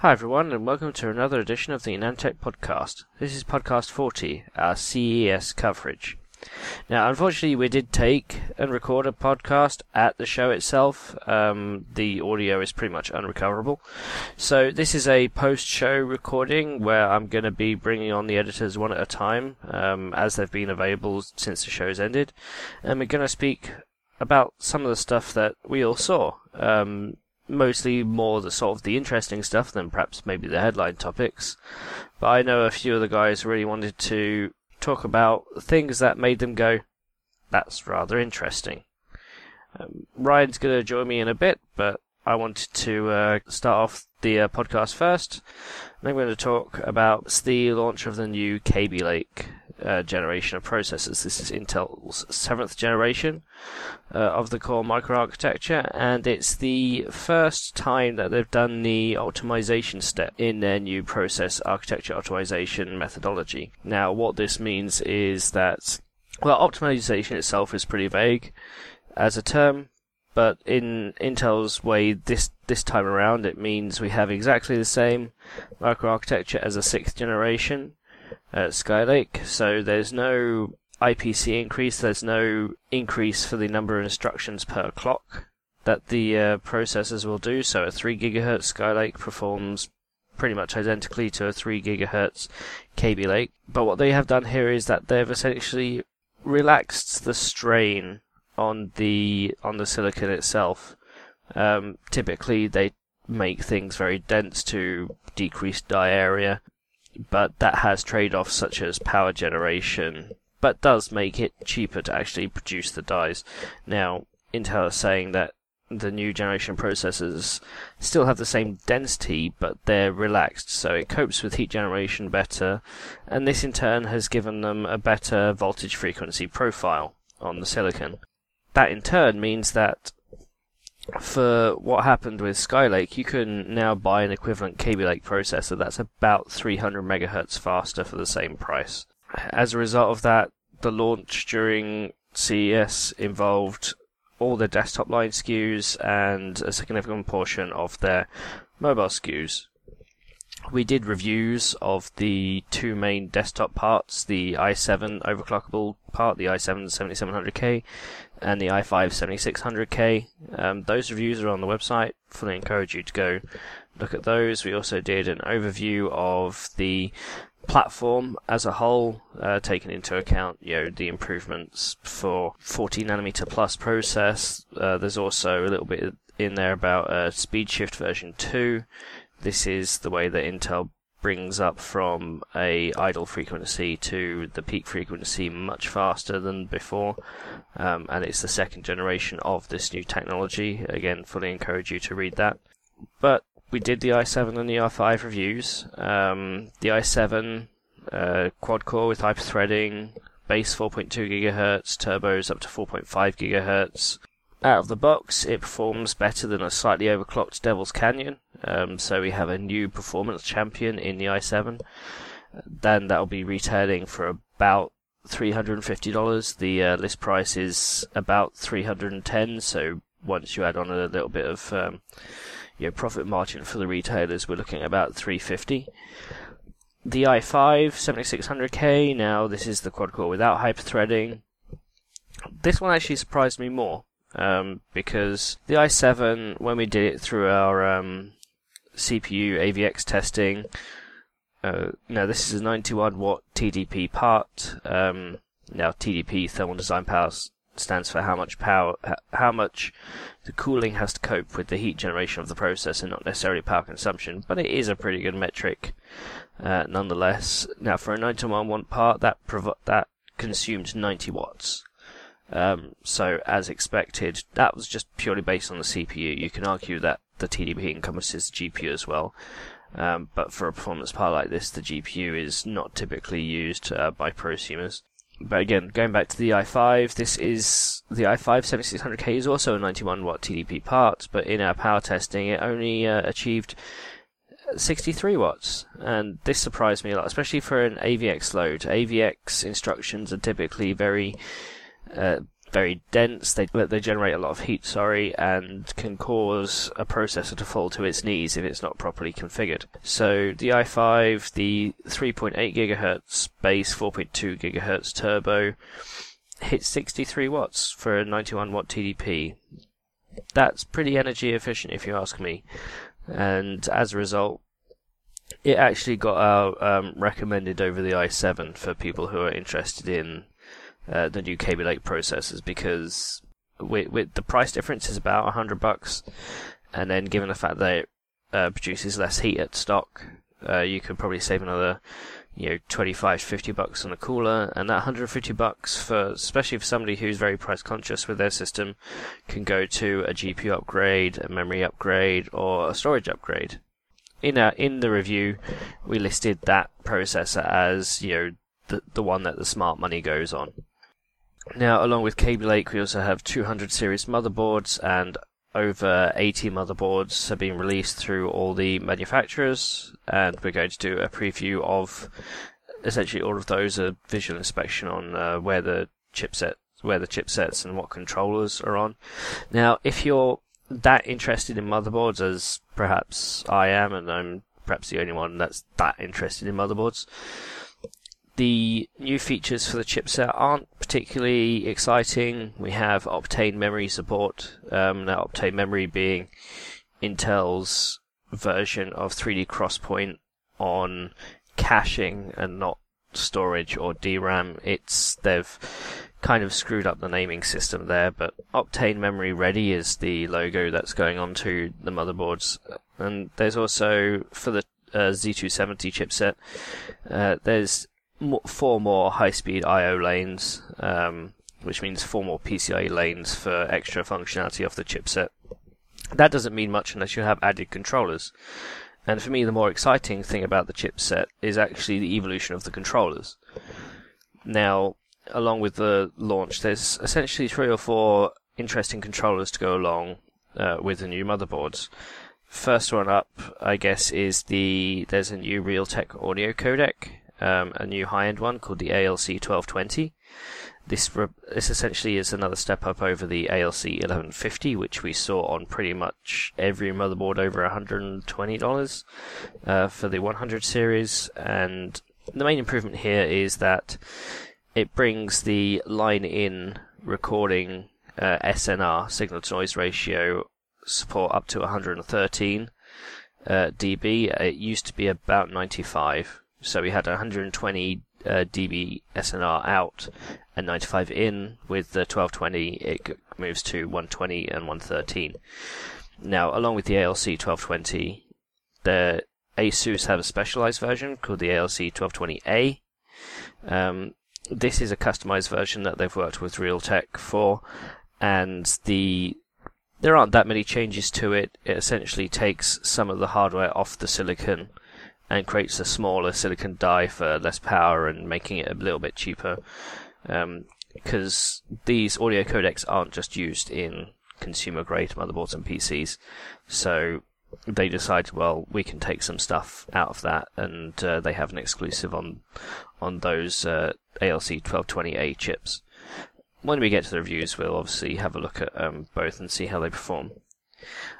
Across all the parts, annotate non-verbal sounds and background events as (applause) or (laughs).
Hi, everyone, and welcome to another edition of the AnandTech podcast. This is podcast 40, our CES coverage. Now, unfortunately, we did take and record a podcast at the show itself. Um, the audio is pretty much unrecoverable. So, this is a post show recording where I'm going to be bringing on the editors one at a time um, as they've been available since the show's ended. And we're going to speak about some of the stuff that we all saw. Um, mostly more the sort of the interesting stuff than perhaps maybe the headline topics. But I know a few of the guys really wanted to talk about things that made them go, that's rather interesting. Um, Ryan's going to join me in a bit, but I wanted to uh, start off the uh, podcast first. I'm going to talk about the launch of the new Kaby Lake uh, generation of processors. This is Intel's seventh generation uh, of the core microarchitecture, and it's the first time that they've done the optimization step in their new process architecture optimization methodology. Now, what this means is that, well, optimization itself is pretty vague as a term. But in Intel's way, this this time around, it means we have exactly the same microarchitecture as a sixth generation, at Skylake. So there's no IPC increase, there's no increase for the number of instructions per clock that the uh, processors will do. So a 3 GHz Skylake performs pretty much identically to a 3 GHz Kaby Lake. But what they have done here is that they've essentially relaxed the strain on the on the silicon itself. Um, typically, they make things very dense to decrease die area but that has trade-offs such as power generation, but does make it cheaper to actually produce the dies. Now, Intel is saying that the new generation processors still have the same density, but they're relaxed, so it copes with heat generation better, and this in turn has given them a better voltage frequency profile on the silicon. That in turn means that for what happened with Skylake, you can now buy an equivalent Kaby Lake processor that's about 300 megahertz faster for the same price. As a result of that, the launch during CES involved all their desktop line SKUs and a significant portion of their mobile SKUs. We did reviews of the two main desktop parts, the i7 overclockable part, the i7 7700K, and the i5 7600K. Um, those reviews are on the website. Fully encourage you to go look at those. We also did an overview of the platform as a whole, uh, taking into account you know the improvements for 40 nanometer plus process. Uh, there's also a little bit in there about uh, SpeedShift version 2. This is the way that Intel brings up from a idle frequency to the peak frequency much faster than before, um, and it's the second generation of this new technology. Again, fully encourage you to read that. But we did the i7 and the i5 reviews. Um, the i7 uh, quad core with hyperthreading, base 4.2 gigahertz, turbos up to 4.5 gigahertz. Out of the box, it performs better than a slightly overclocked Devil's Canyon. Um, so we have a new performance champion in the i7. Then that'll be retailing for about $350. The uh, list price is about 310 so once you add on a little bit of um, you know, profit margin for the retailers, we're looking at about 350 The i5 7600K, now this is the quad core without hyperthreading. This one actually surprised me more um, because the i7, when we did it through our um, CPU AVX testing, uh, now this is a 91 watt TDP part. Um, now TDP thermal design power stands for how much power, how much the cooling has to cope with the heat generation of the processor, not necessarily power consumption, but it is a pretty good metric uh, nonetheless. Now for a 91 watt part, that prov- that consumed 90 watts. Um, so, as expected, that was just purely based on the CPU. You can argue that the TDP encompasses the GPU as well, um, but for a performance part like this, the GPU is not typically used uh, by prosumers. But again, going back to the i5, this is the i5 7600K is also a 91 watt TDP part, but in our power testing, it only uh, achieved 63 watts, and this surprised me a lot, especially for an AVX load. AVX instructions are typically very uh, very dense. They they generate a lot of heat, sorry, and can cause a processor to fall to its knees if it's not properly configured. So the i5, the 3.8 gigahertz base, 4.2 gigahertz turbo, hits 63 watts for a 91 watt TDP. That's pretty energy efficient, if you ask me. And as a result, it actually got our um, recommended over the i7 for people who are interested in uh, the new Kaby Lake processors because the price difference is about hundred bucks, and then given the fact that it uh, produces less heat at stock, uh, you could probably save another you know 25 50 bucks on a cooler. And that 150 bucks for especially for somebody who's very price conscious with their system can go to a GPU upgrade a memory upgrade or a storage upgrade. In our, in the review we listed that processor as you know the the one that the smart money goes on now, along with Kaby Lake, we also have 200 series motherboards and over 80 motherboards have been released through all the manufacturers, and we're going to do a preview of essentially all of those, a visual inspection on uh, where the chipset, where the chipsets and what controllers are on. Now, if you're that interested in motherboards as perhaps I am, and I'm perhaps the only one that's that interested in motherboards, the new features for the chipset aren't particularly exciting. We have Optane memory support. Um, now, Optane memory being Intel's version of 3D XPoint on caching and not storage or DRAM. It's they've kind of screwed up the naming system there, but Optane Memory Ready is the logo that's going onto the motherboards. And there's also for the uh, Z270 chipset, uh, there's four more high-speed I/O lanes, um, which means four more PCIe lanes for extra functionality of the chipset. That doesn't mean much unless you have added controllers. And for me, the more exciting thing about the chipset is actually the evolution of the controllers. Now, along with the launch, there's essentially three or four interesting controllers to go along uh, with the new motherboards. First one up, I guess, is the there's a new Realtek audio codec um, a new high-end one called the ALC 1220. This re- this essentially is another step up over the ALC 1150, which we saw on pretty much every motherboard over $120 uh, for the 100 series. And the main improvement here is that it brings the line-in recording uh, SNR signal to noise ratio support up to 113 uh, dB. It used to be about 95. So we had 120 uh, dB SNR out and 95 in. With the 1220, it moves to 120 and 113. Now, along with the ALC 1220, the ASUS have a specialized version called the ALC 1220A. Um, this is a customized version that they've worked with Realtek for, and the there aren't that many changes to it. It essentially takes some of the hardware off the silicon and creates a smaller silicon die for less power and making it a little bit cheaper. Because um, these audio codecs aren't just used in consumer grade motherboards and PCs, so they decided, well, we can take some stuff out of that, and uh, they have an exclusive on on those uh, ALC 1220A chips. When we get to the reviews, we'll obviously have a look at um, both and see how they perform.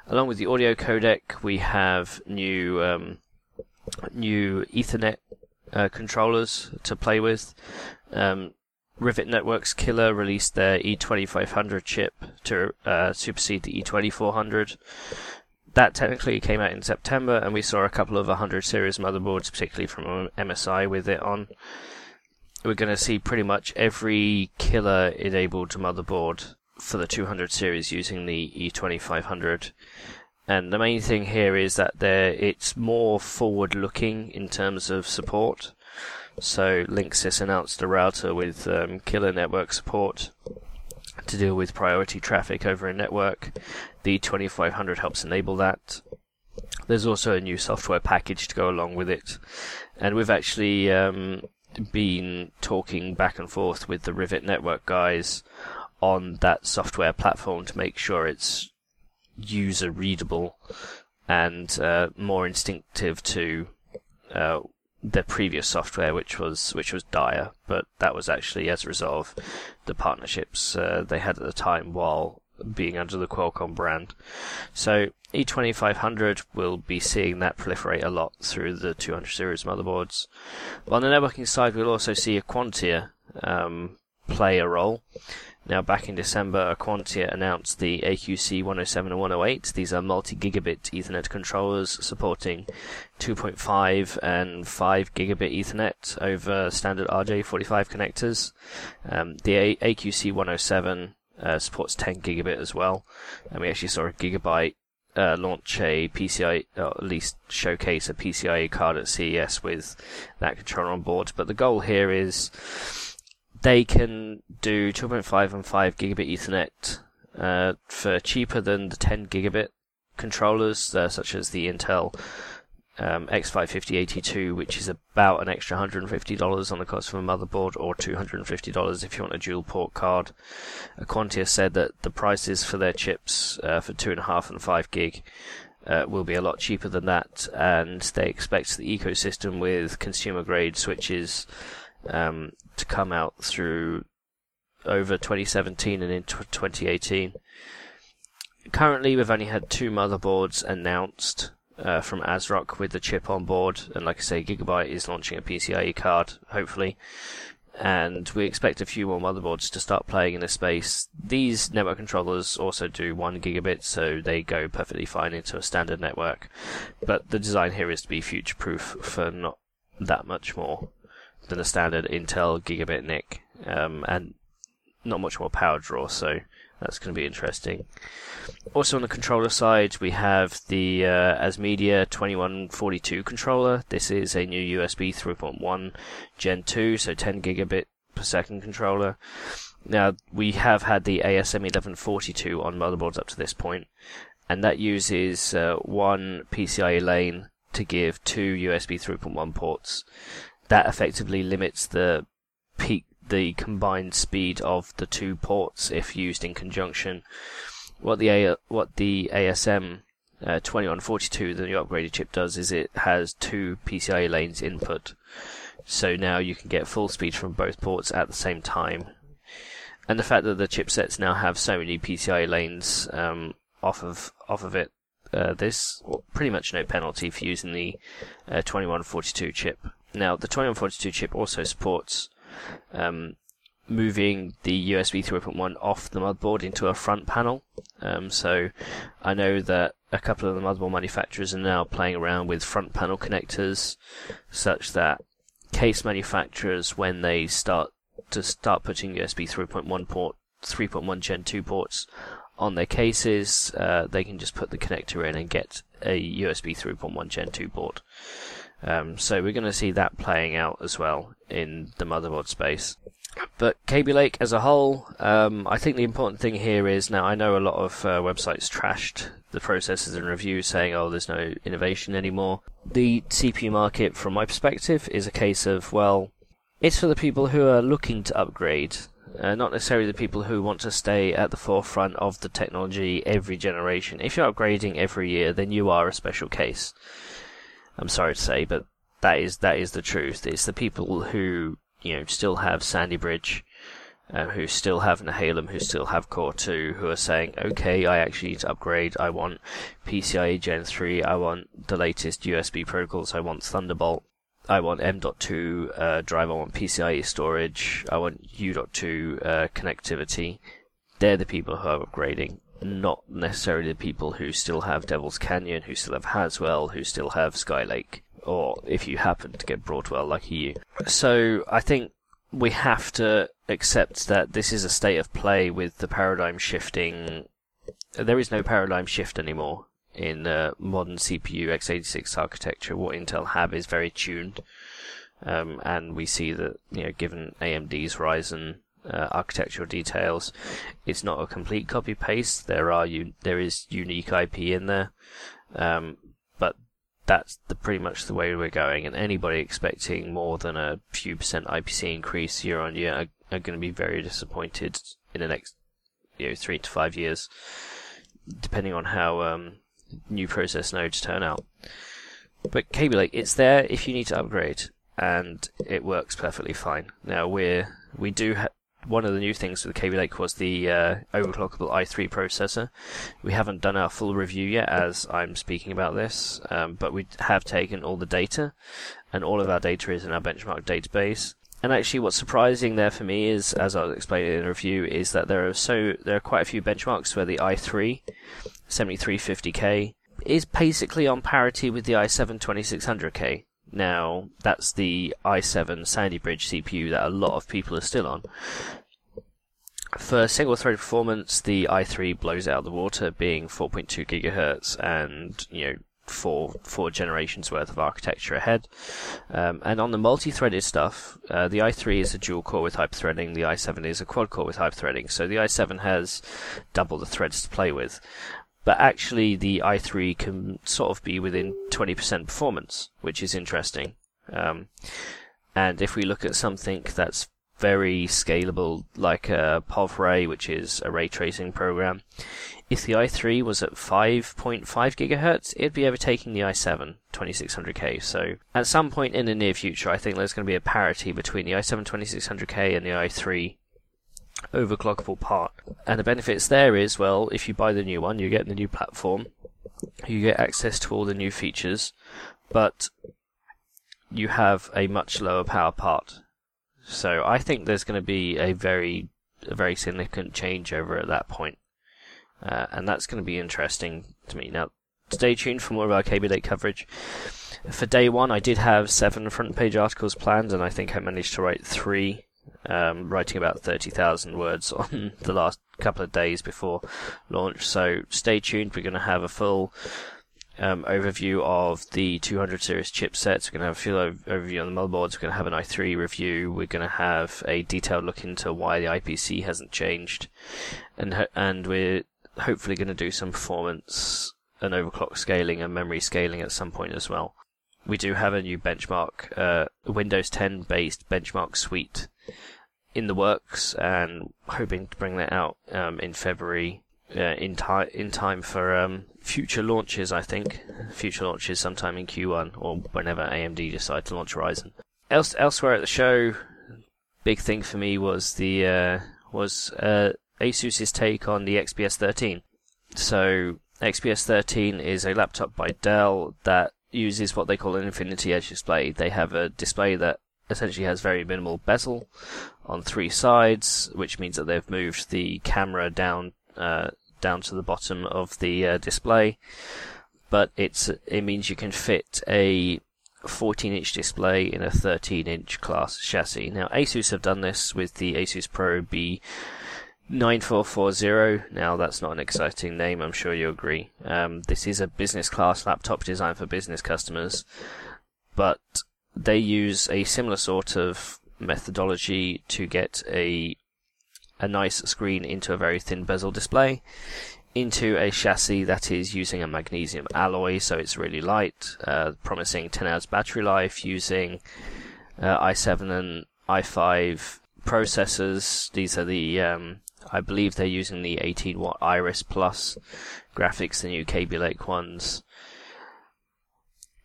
Along with the audio codec, we have new um, new Ethernet uh, controllers to play with. Um, Rivet Networks Killer released their E2500 chip to uh, supersede the E2400. That technically came out in September, and we saw a couple of 100 series motherboards, particularly from MSI, with it on. We're going to see pretty much every killer enabled motherboard for the 200 series using the E2500. And the main thing here is that there it's more forward looking in terms of support. So Linksys announced a router with um, killer network support to deal with priority traffic over a network. The 2500 helps enable that. There's also a new software package to go along with it. And we've actually um, been talking back and forth with the Rivet Network guys on that software platform to make sure it's user readable and uh, more instinctive to uh, their previous software, which was which was dire, but that was actually as a result of the partnerships uh, they had at the time while being under the Qualcomm brand. So E2500 will be seeing that proliferate a lot through the 200 series motherboards. On the networking side, we'll also see Aquantia um, play a role. Now, back in December, Aquantia announced the AQC 107 and 108. These are multi-gigabit Ethernet controllers supporting 2.5 and 5 gigabit Ethernet over standard RJ45 connectors. Um, the AQC 107 uh, supports 10 gigabit as well, and we actually saw a Gigabyte uh, launch a PCI, or at least showcase a PCIe card at CES with that controller on board. But the goal here is they can do 2.5 and 5 gigabit Ethernet uh, for cheaper than the 10 gigabit controllers, uh, such as the Intel um, X550 which is about an extra $150 on the cost of a motherboard, or $250 if you want a dual port card. Aquantia said that the prices for their chips uh, for 2.5 and 5 gig uh, will be a lot cheaper than that, and they expect the ecosystem with consumer grade switches um, to come out through over 2017 and into 2018. Currently, we've only had two motherboards announced uh, from ASRock with the chip on board, and like I say, Gigabyte is launching a PCIe card, hopefully. And we expect a few more motherboards to start playing in this space. These network controllers also do 1 gigabit, so they go perfectly fine into a standard network. But the design here is to be future proof for not that much more than a standard Intel gigabit NIC, um, and not much more power draw, so that's going to be interesting. Also on the controller side, we have the uh, ASMedia 2142 controller. This is a new USB 3.1 Gen 2, so 10 gigabit per second controller. Now, we have had the ASM 1142 on motherboards up to this point, and that uses uh, one PCIe lane to give two USB 3.1 ports that effectively limits the peak the combined speed of the two ports if used in conjunction. What the A- what the ASM uh, 2142, the new upgraded chip, does is it has two PCIe lanes input. So now you can get full speed from both ports at the same time. And the fact that the chipsets now have so many PCIe lanes um, off of off of it, uh, there's pretty much no penalty for using the uh, 2142 chip. Now, the 2142 chip also supports um, moving the USB 3.1 off the motherboard into a front panel. Um, so I know that a couple of the motherboard manufacturers are now playing around with front panel connectors, such that case manufacturers, when they start to start putting USB 3.1 port, 3.1 Gen 2 ports on their cases, uh, they can just put the connector in and get a USB 3.1 Gen 2 port. Um, so we're going to see that playing out as well in the motherboard space. But Kaby Lake as a whole, um, I think the important thing here is now I know a lot of uh, websites trashed the processes and reviews saying, oh, there's no innovation anymore. The CPU market, from my perspective, is a case of, well, it's for the people who are looking to upgrade, uh, not necessarily the people who want to stay at the forefront of the technology every generation. If you're upgrading every year, then you are a special case. I'm sorry to say, but that is that is the truth. It's the people who you know still have Sandy Bridge, uh, who still have Nehalem, who still have Core 2, who are saying, okay, I actually need to upgrade. I want PCIe Gen 3. I want the latest USB protocols. I want Thunderbolt. I want M.2 uh, drive. I want PCIe storage. I want U.2 uh, connectivity. They're the people who are upgrading not necessarily the people who still have Devil's Canyon, who still have Haswell, who still have Skylake, or if you happen to get Broadwell, lucky you. So I think we have to accept that this is a state of play with the paradigm shifting. There is no paradigm shift anymore in uh, modern CPU x86 architecture. What Intel have is very tuned, um, and we see that you know, given AMD's Ryzen uh, architectural details. It's not a complete copy paste. There are u- there is unique IP in there, um, but that's the, pretty much the way we're going. And anybody expecting more than a few percent IPC increase year on year are, are going to be very disappointed in the next you know three to five years, depending on how um, new process nodes turn out. but Kaby Lake, it's there if you need to upgrade, and it works perfectly fine. Now we're we do ha- one of the new things with Kaby Lake was the uh, overclockable i3 processor. We haven't done our full review yet as I'm speaking about this, um, but we have taken all the data, and all of our data is in our benchmark database. And actually, what's surprising there for me is, as I'll explain in the review, is that there are so there are quite a few benchmarks where the i3 7350K is basically on parity with the i7 2600K. Now, that's the i7 Sandy Bridge CPU that a lot of people are still on. For single thread performance, the i3 blows out the water, being 4.2 gigahertz and you know four four generations worth of architecture ahead. Um, and on the multi-threaded stuff, uh, the i3 is a dual core with hyperthreading. The i7 is a quad core with hyperthreading. So the i7 has double the threads to play with but actually the i3 can sort of be within 20% performance, which is interesting. Um, and if we look at something that's very scalable, like a POV-Ray, which is a ray tracing program, if the i3 was at 5.5 gigahertz, it'd be overtaking the i7 2600K. So at some point in the near future, I think there's going to be a parity between the i7 2600K and the i3 overclockable part. And the benefits there is, well, if you buy the new one, you get the new platform, you get access to all the new features, but you have a much lower power part. So I think there's going to be a very, a very significant changeover at that point. Uh, and that's going to be interesting to me. Now, stay tuned for more of our Kaby Lake coverage. For day one, I did have seven front page articles planned, and I think I managed to write three um, writing about 30,000 words (laughs) on the last couple of days before launch. So stay tuned. We're going to have a full um, overview of the 200 series chipsets. We're going to have a full overview on the motherboards. We're going to have an i3 review. We're going to have a detailed look into why the IPC hasn't changed, and and we're hopefully going to do some performance and overclock scaling and memory scaling at some point as well. We do have a new benchmark, uh, Windows 10 based benchmark suite in the works and hoping to bring that out um, in February uh, in time in time for um, future launches. I think future launches sometime in Q1 or whenever AMD decide to launch Ryzen. Else elsewhere at the show, big thing for me was the uh, was uh, ASUS's take on the XPS 13. So XPS 13 is a laptop by Dell that uses what they call an Infinity Edge display. They have a display that essentially has very minimal bezel on three sides, which means that they've moved the camera down uh, down to the bottom of the uh, display. But it's it means you can fit a 14 inch display in a 13 inch class chassis. Now ASUS have done this with the Asus Pro B 9440. Now that's not an exciting name, I'm sure you agree. Um, this is a business class laptop designed for business customers, but they use a similar sort of methodology to get a a nice screen into a very thin bezel display into a chassis that is using a magnesium alloy, so it's really light, uh, promising 10 hours battery life using uh, i7 and i5 processors. These are the, um, I believe they're using the 18 watt Iris Plus graphics, the new Kaby Lake ones.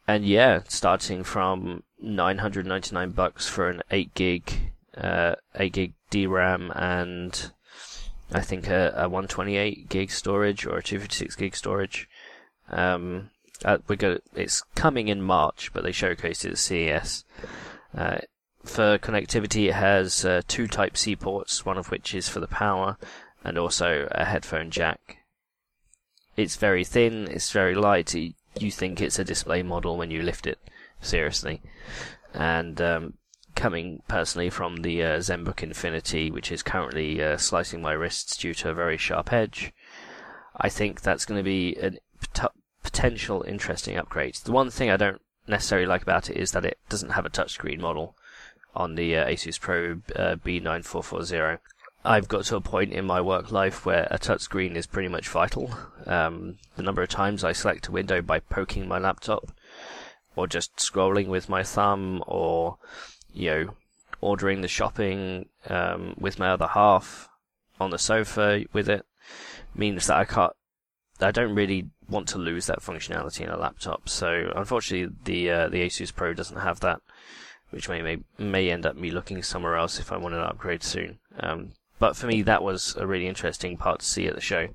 And yeah, starting from 999 bucks for an 8 gig, uh, 8 gig DRAM and I think a, a 128 gig storage or a 256 gig storage. Um, uh, we go, it's coming in March, but they showcased it at CES. Uh, for connectivity, it has uh, two Type C ports, one of which is for the power, and also a headphone jack. It's very thin, it's very light. Think it's a display model when you lift it seriously. And um, coming personally from the uh, ZenBook Infinity, which is currently uh, slicing my wrists due to a very sharp edge, I think that's going to be a pot- potential interesting upgrade. The one thing I don't necessarily like about it is that it doesn't have a touchscreen model on the uh, Asus Pro uh, B9440. I've got to a point in my work life where a touchscreen is pretty much vital. Um, the number of times I select a window by poking my laptop or just scrolling with my thumb, or you know, ordering the shopping um, with my other half on the sofa with it, means that I can't I don't really want to lose that functionality in a laptop. So unfortunately, the uh, the Asus Pro doesn't have that, which may, may may end up me looking somewhere else if I want to upgrade soon. Um, but for me, that was a really interesting part to see at the show.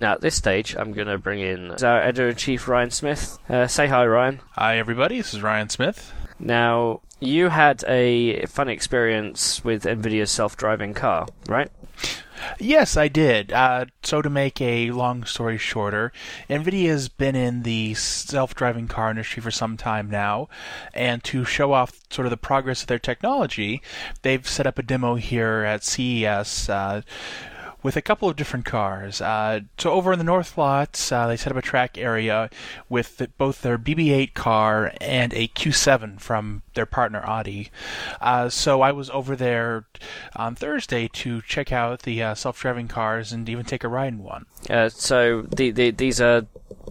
Now, at this stage, I'm going to bring in our editor in chief, Ryan Smith. Uh, say hi, Ryan. Hi, everybody. This is Ryan Smith. Now, you had a fun experience with NVIDIA's self driving car, right? Yes, I did. Uh, so, to make a long story shorter, NVIDIA has been in the self driving car industry for some time now, and to show off sort of the progress of their technology, they've set up a demo here at CES. Uh, with a couple of different cars. Uh, so over in the north lot, uh, they set up a track area with the, both their BB-8 car and a Q7 from their partner Audi. Uh, so I was over there on Thursday to check out the uh, self-driving cars and even take a ride in one. Uh, so the, the, these are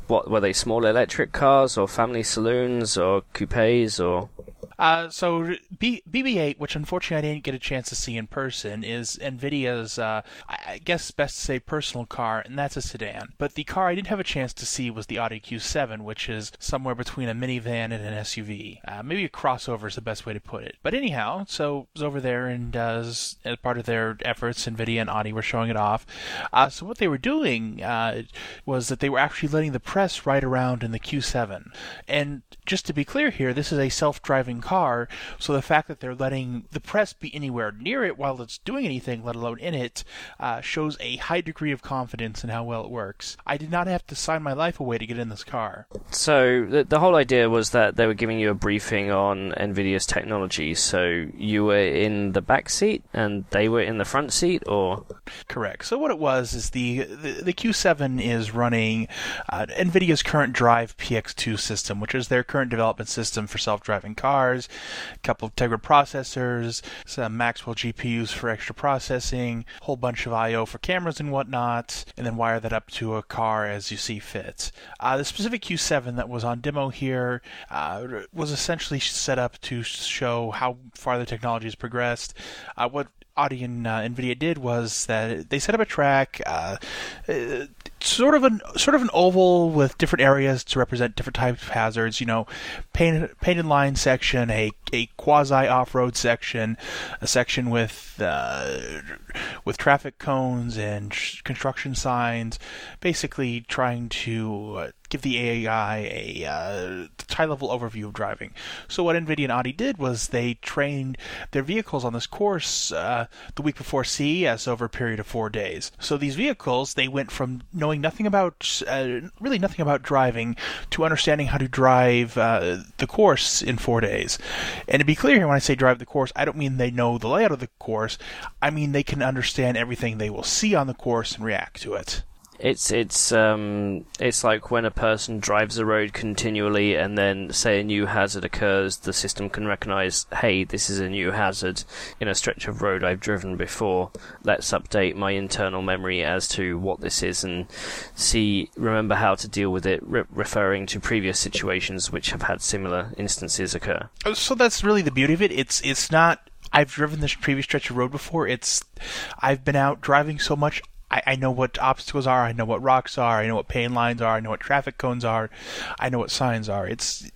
what were they? Small electric cars or family saloons or coupes or? Uh, so B- BB-8, which unfortunately I didn't get a chance to see in person, is Nvidia's, uh, I guess best to say personal car, and that's a sedan. But the car I didn't have a chance to see was the Audi Q7, which is somewhere between a minivan and an SUV. Uh, maybe a crossover is the best way to put it. But anyhow, so I was over there, and uh, as part of their efforts, Nvidia and Audi were showing it off. Uh, so what they were doing uh, was that they were actually letting the press ride around in the Q7. And just to be clear here, this is a self-driving car, so the fact that they're letting the press be anywhere near it while it's doing anything, let alone in it, uh, shows a high degree of confidence in how well it works. I did not have to sign my life away to get in this car. So the, the whole idea was that they were giving you a briefing on Nvidia's technology. So you were in the back seat and they were in the front seat, or correct. So what it was is the the, the Q7 is running uh, Nvidia's current Drive PX2 system, which is their current development system for self-driving cars, a couple of Tegra processors, some Maxwell GPUs for extra processing, a whole bunch of I/O for cameras and whatnot, and then wire that up to a car as you see fit. Uh, the specific Q7 that was on demo here uh, was essentially set up to show how far the technology has progressed. Uh, what Audi and uh, Nvidia did was that they set up a track, uh, sort of an sort of an oval with different areas to represent different types of hazards. You know, painted painted line section, a a quasi off road section, a section with uh, with traffic cones and construction signs, basically trying to uh, give the AI a uh, high level overview of driving. So what NVIDIA and Audi did was they trained their vehicles on this course uh, the week before CES over a period of four days. So these vehicles they went from knowing nothing about uh, really nothing about driving to understanding how to drive uh, the course in four days. And to be clear here, when I say drive the course, I don't mean they know the layout of the course. I mean they can understand everything they will see on the course and react to it. It's it's um it's like when a person drives a road continually and then say a new hazard occurs, the system can recognize, hey, this is a new hazard in a stretch of road I've driven before. Let's update my internal memory as to what this is and see remember how to deal with it, re- referring to previous situations which have had similar instances occur. So that's really the beauty of it. It's it's not I've driven this previous stretch of road before. It's I've been out driving so much I, I know what obstacles are. I know what rocks are. I know what pain lines are. I know what traffic cones are. I know what signs are. It's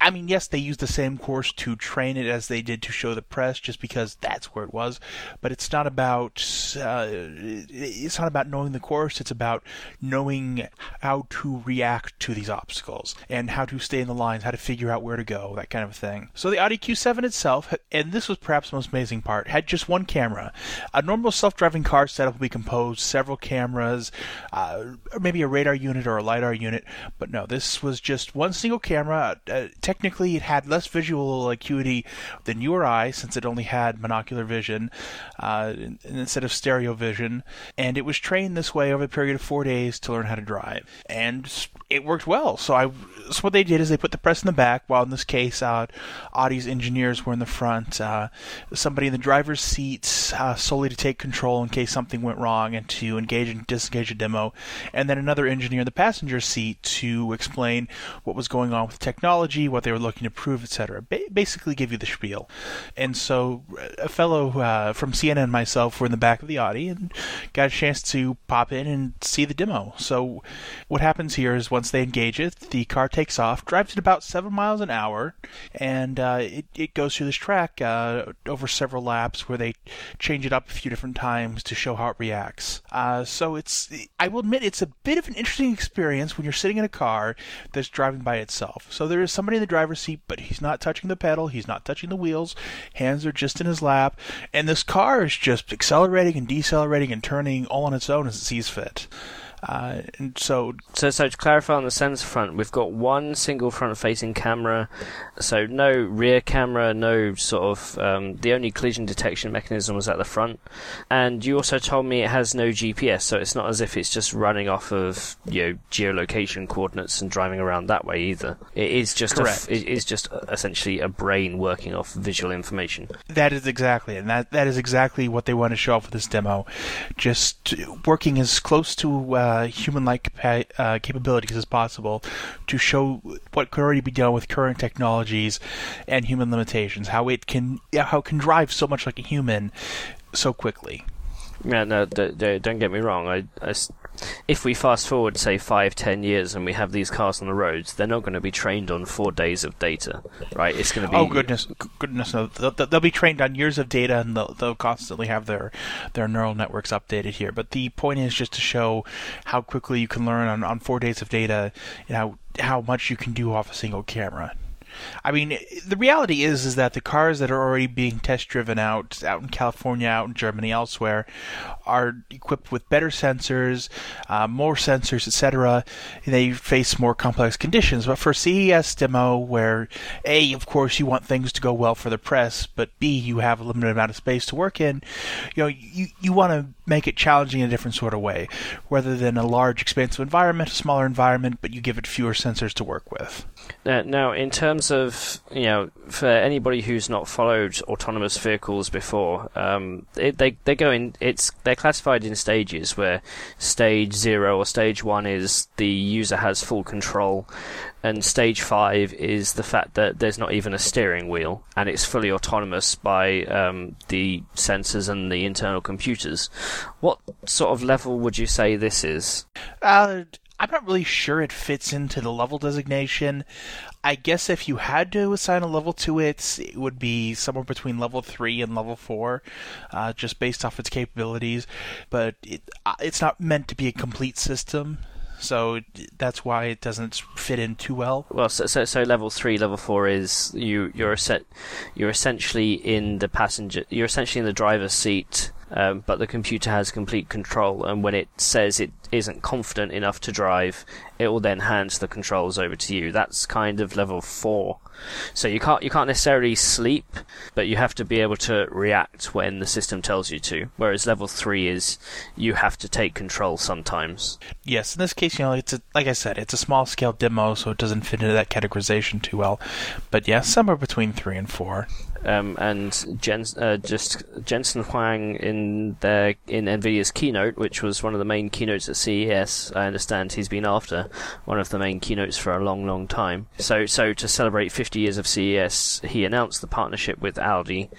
I mean, yes, they used the same course to train it as they did to show the press, just because that's where it was. But it's not about uh, it's not about knowing the course. It's about knowing how to react to these obstacles and how to stay in the lines, how to figure out where to go, that kind of a thing. So the Audi Q7 itself, and this was perhaps the most amazing part, had just one camera. A normal self-driving car setup will be composed several cameras, uh, maybe a radar unit or a lidar unit, but no, this was just one single camera. Uh, technically it had less visual acuity than your eye since it only had monocular vision uh, instead of stereo vision, and it was trained this way over a period of four days to learn how to drive, and it worked well. So I, so what they did is they put the press in the back, while in this case, uh, Audi's engineers were in the front. Uh, somebody in the driver's seat uh, solely to take control in case something went wrong and to engage and disengage a demo, and then another engineer in the passenger seat to explain what was going on with technology, what they were looking to prove, etc. Ba- basically, give you the spiel. And so, a fellow uh, from CNN and myself were in the back of the Audi and got a chance to pop in and see the demo. So, what happens here is once they engage it, the car takes off, drives at about seven miles an hour, and uh, it it goes through this track uh, over several laps where they change it up a few different times to show how it reacts. Uh, so it's I will admit it's a bit of an interesting experience when you're sitting in a car that's driving by itself. So there is somebody in the driver's seat, but he's not touching the pedal, he's not touching the wheels, hands are just in his lap, and this car is just accelerating and decelerating and turning all on its own as it sees fit. Uh, and so, so, so to clarify on the sensor front, we've got one single front-facing camera, so no rear camera, no sort of um, the only collision detection mechanism was at the front, and you also told me it has no GPS, so it's not as if it's just running off of you know geolocation coordinates and driving around that way either. It is just Correct. A, it is just essentially a brain working off visual information. That is exactly, and that that is exactly what they want to show off with this demo, just working as close to. Uh, uh, human-like uh, capabilities as possible to show what could already be done with current technologies and human limitations. How it can how it can drive so much like a human so quickly. Yeah, no, d- d- don't get me wrong. I, I, if we fast forward, say five, ten years, and we have these cars on the roads, they're not going to be trained on four days of data, right? It's going to be. Oh goodness, goodness! No. They'll, they'll be trained on years of data, and they'll, they'll constantly have their their neural networks updated here. But the point is just to show how quickly you can learn on, on four days of data, and how how much you can do off a single camera. I mean, the reality is is that the cars that are already being test driven out out in California, out in Germany, elsewhere, are equipped with better sensors, uh, more sensors, etc. They face more complex conditions. But for CES demo, where a, of course, you want things to go well for the press, but b, you have a limited amount of space to work in, you know, you you want to make it challenging in a different sort of way, rather than a large, expansive environment, a smaller environment, but you give it fewer sensors to work with. Uh, now, in terms of you know, for anybody who's not followed autonomous vehicles before, um, it, they they go in. It's they're classified in stages where stage zero or stage one is the user has full control, and stage five is the fact that there's not even a steering wheel and it's fully autonomous by um, the sensors and the internal computers. What sort of level would you say this is? Uh, I'm not really sure it fits into the level designation. I guess if you had to assign a level to it, it would be somewhere between level three and level four, uh, just based off its capabilities. But it, uh, it's not meant to be a complete system so that's why it doesn't fit in too well. Well, so so, so level three, level four is you you're set you're essentially in the passenger you're essentially in the driver's seat um, but the computer has complete control, and when it says it isn't confident enough to drive, it will then hand the controls over to you. That's kind of level four. So you can't you can't necessarily sleep, but you have to be able to react when the system tells you to. Whereas level three is you have to take control sometimes. Yes, in this case, you know, it's a, like I said, it's a small scale demo, so it doesn't fit into that categorization too well. But yeah, somewhere between three and four. Um, and uh, just Jensen Huang in their in Nvidia's keynote, which was one of the main keynotes at CES. I understand he's been after one of the main keynotes for a long, long time. So, so to celebrate 50 years of CES, he announced the partnership with Audi,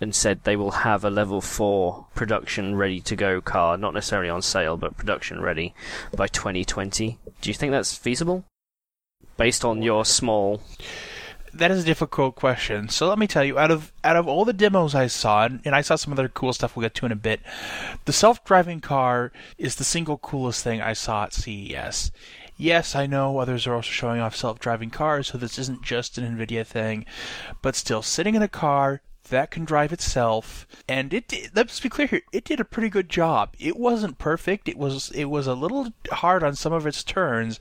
and said they will have a level four production ready to go car, not necessarily on sale, but production ready by 2020. Do you think that's feasible? Based on your small that is a difficult question. So let me tell you, out of out of all the demos I saw, and, and I saw some other cool stuff we'll get to in a bit, the self-driving car is the single coolest thing I saw at CES. Yes, I know others are also showing off self-driving cars, so this isn't just an Nvidia thing, but still, sitting in a car, that can drive itself. And it let's be clear here it did a pretty good job. It wasn't perfect. It was it was a little hard on some of its turns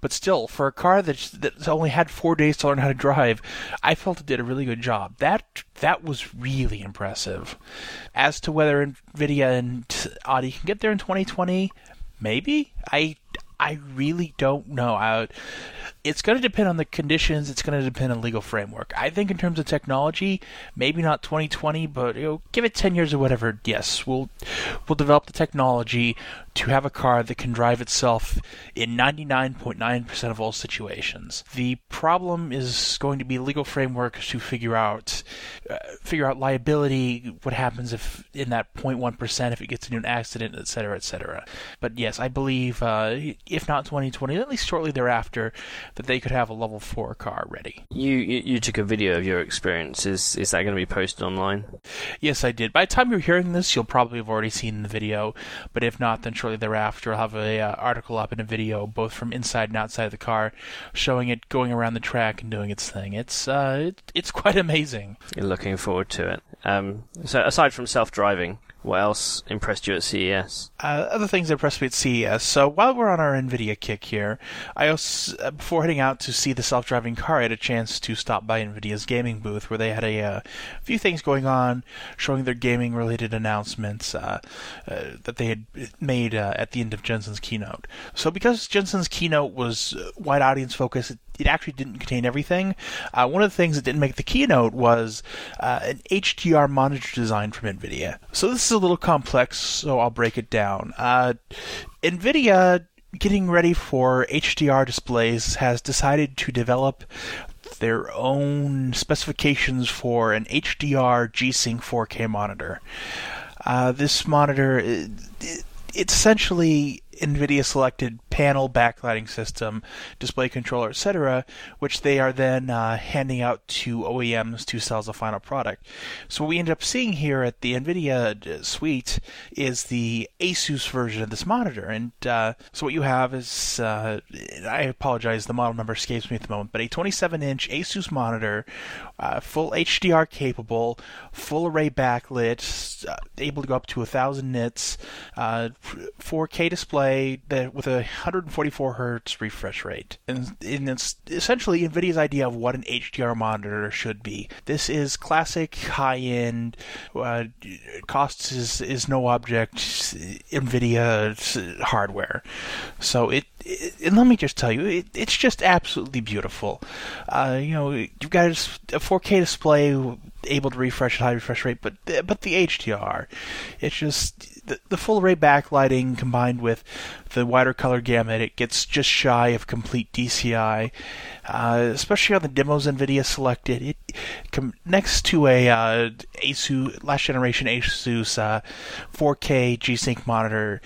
but still for a car that that's only had 4 days to learn how to drive i felt it did a really good job. That that was really impressive. As to whether nvidia and audi can get there in 2020 maybe. I I really don't know. I, it's going to depend on the conditions. It's going to depend on legal framework. I think in terms of technology, maybe not 2020, but you know, give it 10 years or whatever. Yes, we'll we'll develop the technology to have a car that can drive itself in 99.9% of all situations. The problem is going to be legal framework to figure out uh, figure out liability, what happens if in that 0.1% if it gets into an accident, etc., etc. But yes, I believe uh, if not 2020, at least shortly thereafter, that they could have a level four car ready. You you, you took a video of your experience. Is is that going to be posted online? Yes, I did. By the time you're hearing this, you'll probably have already seen the video. But if not, then shortly thereafter, I'll have a uh, article up and a video, both from inside and outside of the car, showing it going around the track and doing its thing. It's uh, it, it's quite amazing. You're looking forward to it. Um, so aside from self-driving, what else impressed you at CES? Uh, other things that impressed me at CES. So while we're on our NVIDIA kick here, I also, uh, before heading out to see the self-driving car, I had a chance to stop by NVIDIA's gaming booth where they had a uh, few things going on, showing their gaming-related announcements uh, uh that they had made at the end of Jensen's keynote. So because Jensen's keynote was wide audience focused, it actually didn't contain everything. Uh, one of the things that didn't make the keynote was uh, an HDR monitor design from NVIDIA. So this is a little complex, so I'll break it down. Uh, NVIDIA, getting ready for HDR displays, has decided to develop their own specifications for an HDR G-Sync 4K monitor. Uh, this monitor, it, it, it's essentially NVIDIA selected panel backlighting system, display controller, etc., which they are then uh, handing out to OEMs to sell as a final product. So what we end up seeing here at the NVIDIA uh, suite is the ASUS version of this monitor. And uh, so what you have is, uh, I apologize, the model number escapes me at the moment, but a 27-inch ASUS monitor, uh, full HDR capable, full array backlit, uh, able to go up to 1,000 nits, 4K display that with a 144 hertz refresh rate. And, and it's essentially NVIDIA's idea of what an HDR monitor should be. This is classic high end, uh, costs is, is no object NVIDIA hardware. So it, and let me just tell you, it, it's just absolutely beautiful. Uh, you know, you've got a 4K display able to refresh at high refresh rate, but but the HDR, it's just the, the full array backlighting combined with the wider color gamut, it gets just shy of complete DCI. Uh, especially on the demos NVIDIA selected, it connects to a uh, ASUS last generation ASUS uh, 4K G-Sync monitor,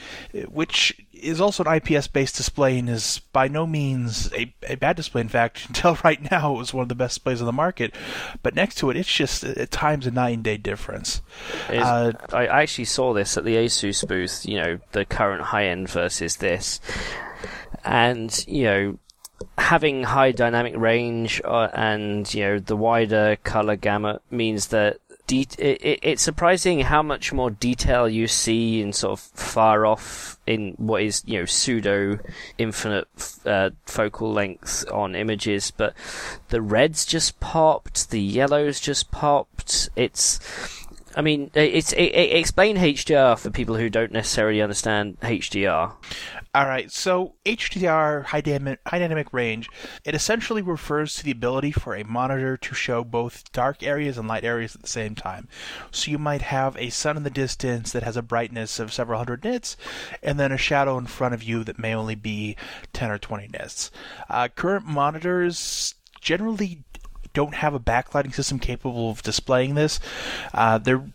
which is also an IPS based display and is by no means a, a bad display. In fact, until (laughs) right now, it was one of the best displays on the market. But next to it, it's just at times a night and day difference. Uh, I actually saw this at the Asus booth, you know, the current high end versus this. And, you know, having high dynamic range uh, and you know the wider color gamut means that de- it, it's surprising how much more detail you see in sort of far off in what is you know pseudo infinite uh, focal length on images, but the reds just popped, the yellows just popped. It's I mean, it's it, it, explain HDR for people who don't necessarily understand HDR. All right, so HDR high dynamic, high dynamic range it essentially refers to the ability for a monitor to show both dark areas and light areas at the same time. So you might have a sun in the distance that has a brightness of several hundred nits, and then a shadow in front of you that may only be 10 or 20 nits. Uh, current monitors generally don't have a backlighting system capable of displaying this. Uh, they're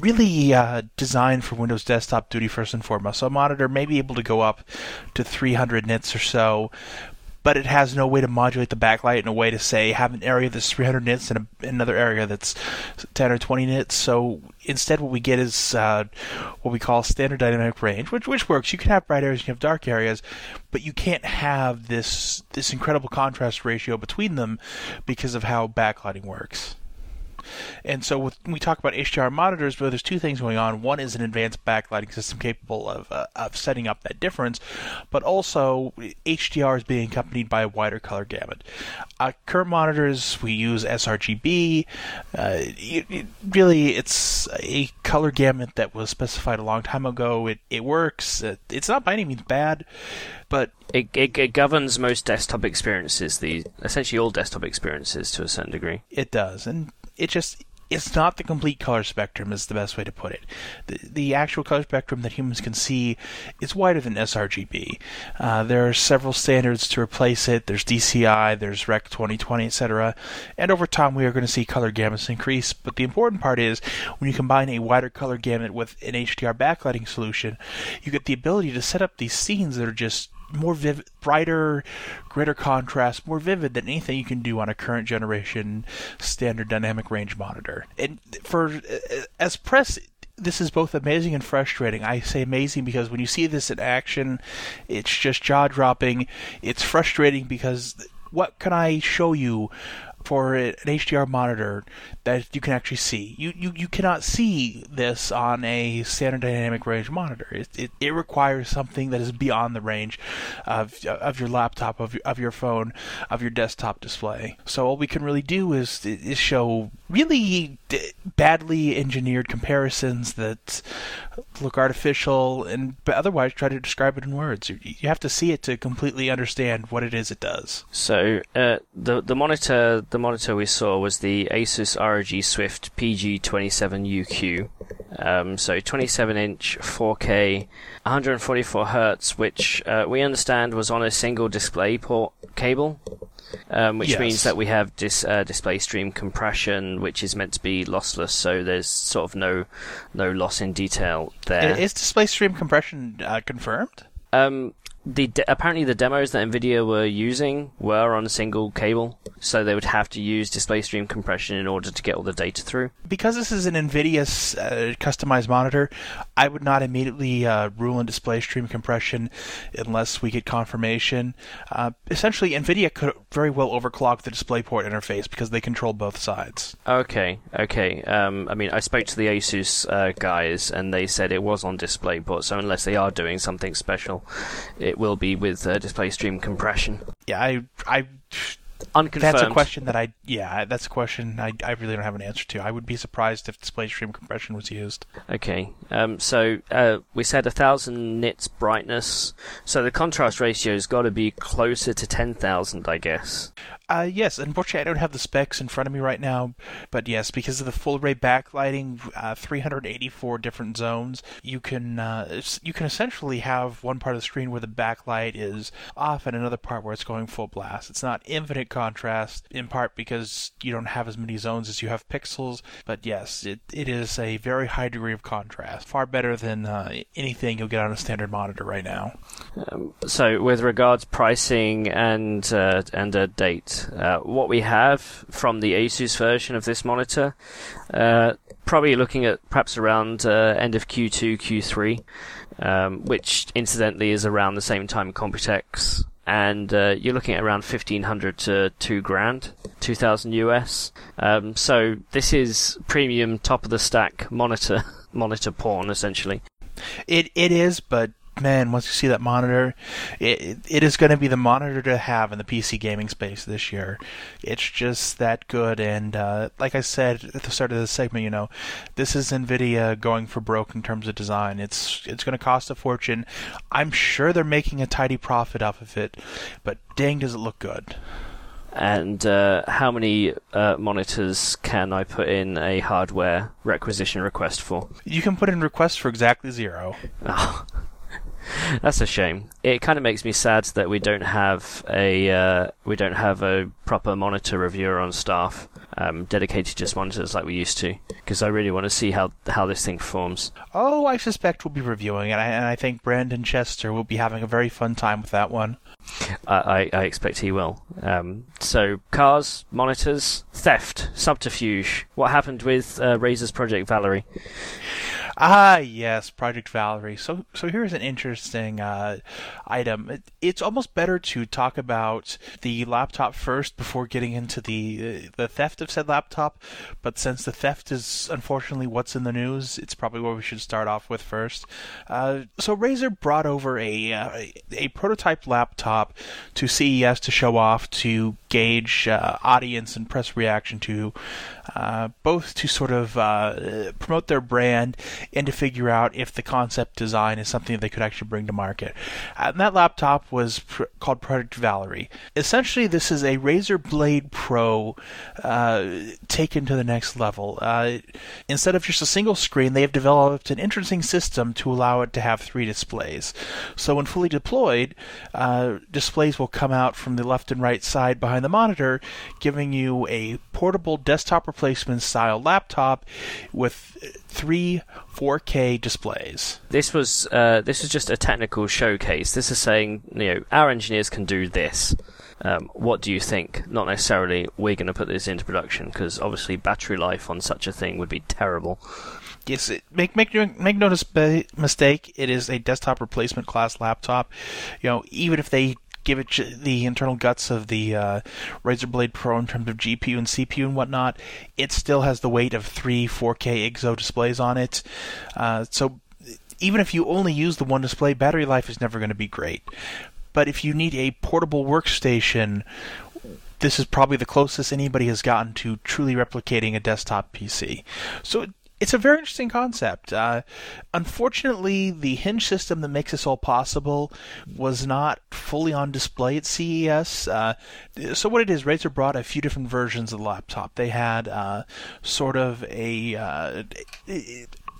really uh, designed for Windows Desktop duty first and foremost. So a monitor may be able to go up to 300 nits or so, but it has no way to modulate the backlight in a way to say have an area that's 300 nits and a, another area that's 10 or 20 nits. So instead, what we get is uh, what we call standard dynamic range, which which works. You can have bright areas, you can have dark areas, but you can't have this this incredible contrast ratio between them because of how backlighting works. And so with, when we talk about HDR monitors, well, there's two things going on. One is an advanced backlighting system capable of uh, of setting up that difference, but also HDR is being accompanied by a wider color gamut. Uh, current monitors we use sRGB. Uh, it, it really, it's a color gamut that was specified a long time ago. It it works. It, it's not by any means bad, but it, it, it governs most desktop experiences, the essentially all desktop experiences to a certain degree. It does, and it just it's not the complete color spectrum is the best way to put it. The, the actual color spectrum that humans can see is wider than sRGB. Uh, there are several standards to replace it. There's DCI, there's Rec 2020, etc. And over time, we are going to see color gamuts increase. But the important part is when you combine a wider color gamut with an HDR backlighting solution, you get the ability to set up these scenes that are just more vivid, brighter, greater contrast, more vivid than anything you can do on a current generation standard dynamic range monitor. And for uh, as press this is both amazing and frustrating. I say amazing because when you see this in action, it's just jaw dropping. It's frustrating because what can I show you for an HDR monitor that you can actually see. You, you, you cannot see this on a standard dynamic range monitor. It, it, it requires something that is beyond the range of, of your laptop, of, your, of your phone, of your desktop display. So all we can really do is, is show really badly engineered comparisons that look artificial and but otherwise try to describe it in words. You, you have to see it to completely understand what it is it does. So uh, the the monitor the monitor we saw was the Asus ROG Swift PG27UQ. Um, so 27 inch 4K, 144 hertz, which uh, we understand was on a single display port cable. Um, which Yes. means that we have dis, uh, display stream compression, which is meant to be lossless, so there's sort of no no loss in detail there. Is display stream compression uh, confirmed? Um, the de- apparently the demos that Nvidia were using were on a single cable, so they would have to use display stream compression in order to get all the data through. because this is an NVIDIA uh, customized monitor, I would not immediately uh, rule in display stream compression unless we get confirmation. Uh, essentially, NVIDIA could very well overclock the DisplayPort interface because they control both sides. Okay, okay. Um, I mean, I spoke to the Asus uh, guys, and they said it was on DisplayPort. So unless they are doing something special, it will be with uh, display stream compression. Yeah, I, I, Unconfirmed. that's a question that I, yeah, that's a question I, I really don't have an answer to. I would be surprised if display stream compression was used. Okay. Um, so uh, we said a thousand nits brightness. So the contrast ratio's got to be closer to ten thousand, I guess. Uh, yes, unfortunately, I don't have the specs in front of me right now, but yes, because of the full array backlighting, uh, 384 different zones, you can uh, you can essentially have one part of the screen where the backlight is off, and another part where it's going full blast. It's not infinite contrast, in part because you don't have as many zones as you have pixels, but yes, it, it is a very high degree of contrast, far better than uh, anything you'll get on a standard monitor right now. So, with regards pricing and uh, and a date, uh, what we have from the Asus version of this monitor, uh, probably looking at perhaps around uh, end of Q2, Q3, um, which incidentally is around the same time Computex, and uh, you're looking at around fifteen hundred to two grand, two thousand US. Um, so this is premium, top of the stack monitor, (laughs) monitor porn essentially. It it is, but man, once you see that monitor, it it is going to be the monitor to have in the PC gaming space this year. It's just that good, and uh, like I said at the start of this segment, you know, this is Nvidia going for broke in terms of design. It's it's going to cost a fortune. I'm sure they're making a tidy profit off of it, but dang, does it look good. And uh, how many uh, monitors can I put in a hardware requisition request for? You can put in requests for exactly zero. (laughs) Oh, that's a shame. It kind of makes me sad that we don't have a uh, we don't have a proper monitor reviewer on staff um, dedicated just monitors like we used to. Because I really want to see how how this thing performs. Oh, I suspect we'll be reviewing it, and I, and I think Brandon Chester will be having a very fun time with that one. I, I, expect he will. Um, so cars, monitors, theft, subterfuge. What happened with uh, Razer's Project Valerie? Ah, yes, Project Valerie. So, so here's an interesting uh, item. It, it's almost better to talk about the laptop first before getting into the the theft of said laptop. But since the theft is unfortunately what's in the news, it's probably what we should start off with first. Uh, so Razer brought over a uh, a prototype laptop to CES to show off to gauge uh, audience and press reaction to uh, both to sort of uh, promote their brand and to figure out if the concept design is something that they could actually bring to market. Uh, and that laptop was pr- called Project Valerie. Essentially, this is a Razer Blade Pro uh, taken to the next level. Uh, instead of just a single screen, they have developed an interesting system to allow it to have three displays. So when fully deployed, displays will come out from the left and right side behind the monitor, giving you a portable desktop replacement style laptop with three 4K displays. This was uh, this is just a technical showcase. This is saying you know our engineers can do this. Um, what do you think? Not necessarily we're going to put this into production because obviously battery life on such a thing would be terrible. Yes, it, make make make no mistake. It is a desktop replacement class laptop. You know, even if they give it the internal guts of the uh, Razer Blade Pro in terms of GPU and CPU and whatnot, it still has the weight of three 4K IGZO displays on it. Uh, so even if you only use the one display, battery life is never going to be great. But if you need a portable workstation, this is probably the closest anybody has gotten to truly replicating a desktop PC. So it's a very interesting concept. Uh, unfortunately, the hinge system that makes this all possible was not fully on display at CES. Uh, so what it is, Razer brought a few different versions of the laptop. They had uh, sort of a uh,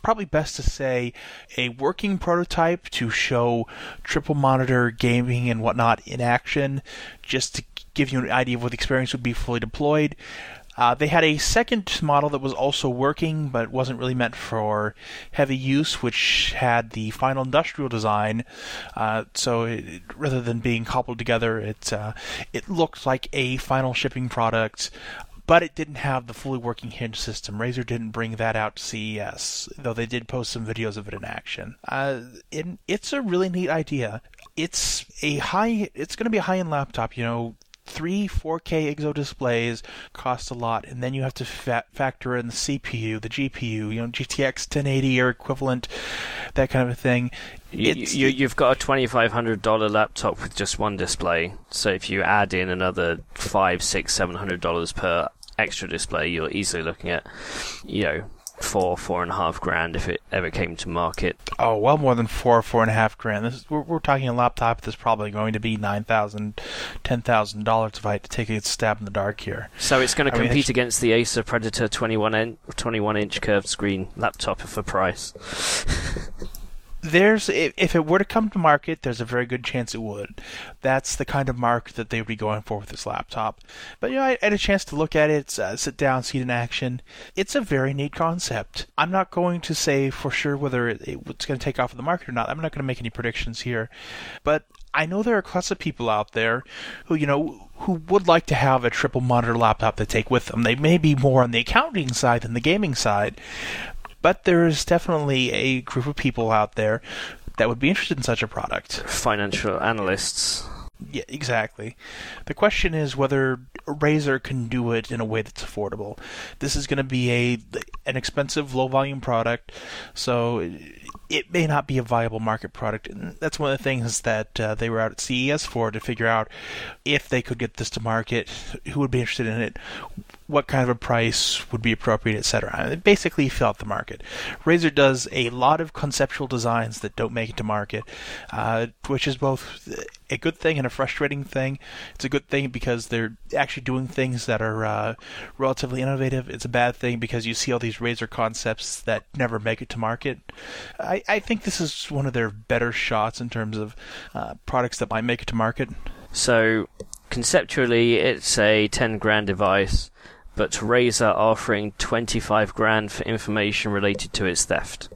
probably best to say a working prototype to show triple monitor gaming and whatnot in action, just to give you an idea of what the experience would be fully deployed. Uh, they had a second model that was also working, but wasn't really meant for heavy use, which had the final industrial design. Uh, so it, rather than being coupled together, it uh, it looked like a final shipping product. But it didn't have the fully working hinge system. Razer didn't bring that out to CES, though they did post some videos of it in action. Uh, it, it's a really neat idea. It's a high. It's going to be a high-end laptop. You know, three 4K IGZO displays cost a lot, and then you have to fa- factor in the CPU, the GPU, you know, GTX 1080 or equivalent, that kind of a thing. You, you, you've got a twenty-five hundred dollar laptop with just one display. So if you add in another five, six, seven hundred dollars per extra display, you're easily looking at, you know, four, four and a half grand if it ever came to market. Oh, well more than four, four and a half grand. This is, we're, we're talking a laptop that's probably going to be nine thousand, ten thousand dollars if I had to take a stab in the dark here. So it's going to I compete mean, against the Acer Predator 21 in, 21 inch curved screen laptop for price. (laughs) there's if it were to come to market, there's a very good chance it would. That's the kind of mark that they would be going for with this laptop. But you know, I had a chance to look at it, uh, sit down, see it in action. It's a very neat concept. I'm not going to say for sure whether it, it's going to take off in the market or not. I'm not going to make any predictions here, but I know there are a of people out there who, you know, who would like to have a triple monitor laptop to take with them. They may be more on the accounting side than the gaming side, but there is definitely a group of people out there that would be interested in such a product. Financial analysts. Yeah, exactly. The question is whether Razer can do it in a way that's affordable. This is going to be a an expensive, low volume product, so it may not be a viable market product. And that's one of the things that uh, they were out at CES for to figure out if they could get this to market, who would be interested in it, what kind of a price would be appropriate, etc. It basically felt the market. Razer does a lot of conceptual designs that don't make it to market, uh, which is both a good thing and a frustrating thing. It's a good thing because they're actually doing things that are uh, relatively innovative. It's a bad thing because you see all these Razer concepts that never make it to market. I, I, think this is one of their better shots in terms of uh, products that might make it to market. So, conceptually, it's a 10 grand device, but Razer offering 25 grand for information related to its theft.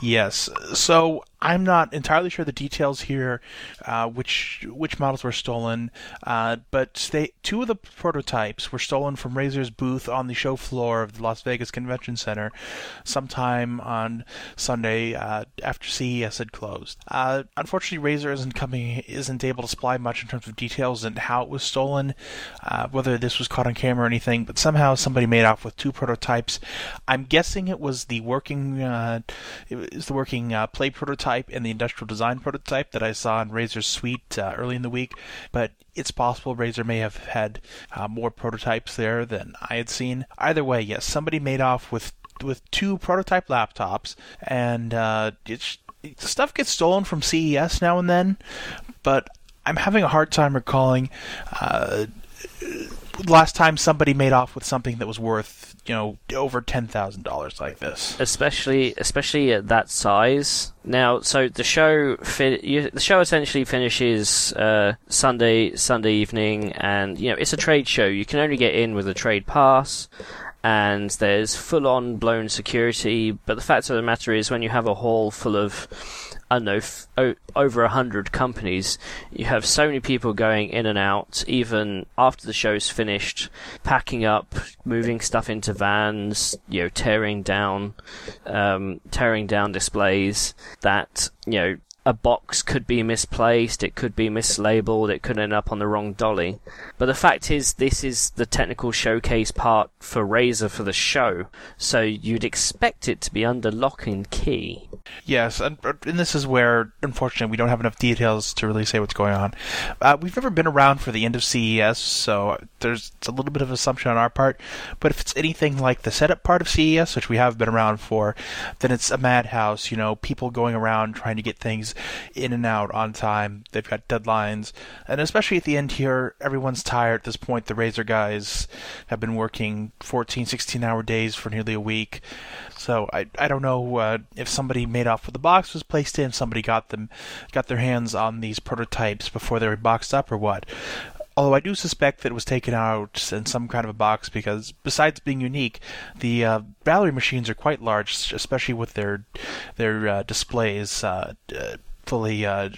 Yes. So I'm not entirely sure the details here, uh, which which models were stolen, uh, but they two of the prototypes were stolen from Razer's booth on the show floor of the Las Vegas Convention Center, sometime on Sunday uh, after CES had closed. Uh, unfortunately, Razer isn't coming isn't able to supply much in terms of details and how it was stolen, uh, whether this was caught on camera or anything. But somehow somebody made off with two prototypes. I'm guessing it was the working uh, it was the working play prototype prototype and the industrial design prototype that I saw in Razer's suite uh, early in the week, but it's possible Razer may have had uh, more prototypes there than I had seen. Either way, yes, somebody made off with with two prototype laptops, and uh, it's stuff gets stolen from CES now and then, but I'm having a hard time recalling uh, last time somebody made off with something that was worth you know over ten thousand dollars like this. Especially, especially at that size. Now, so the show, fi- you, the show essentially finishes uh, Sunday Sunday evening, and you know it's a trade show. You can only get in with a trade pass. And there's full on blown security, but the fact of the matter is, when you have a hall full of I don't know, f- o- over a hundred companies. You have so many people going in and out, even after the show's finished, packing up, moving stuff into vans, you know, tearing down, um, tearing down displays. That you know, a box could be misplaced, it could be mislabeled, it could end up on the wrong dolly. But the fact is, this is the technical showcase part for Razer for the show, so you'd expect it to be under lock and key. Yes, and, and this is where, unfortunately, we don't have enough details to really say what's going on. Uh, we've never been around for the end of CES, so there's a little bit of assumption on our part. But if it's anything like the setup part of CES, which we have been around for, then it's a madhouse. You know, people going around trying to get things in and out on time. They've got deadlines, and especially at the end here, everyone's tired at this point. The Razer guys have been working 14, 16 hour days for nearly a week. So I I don't know uh, if somebody made off with the box was placed in, somebody got them got their hands on these prototypes before they were boxed up or what. Although I do suspect that it was taken out in some kind of a box because, besides being unique, the uh, Valerie machines are quite large, especially with their their uh, displays. Uh, fully uh,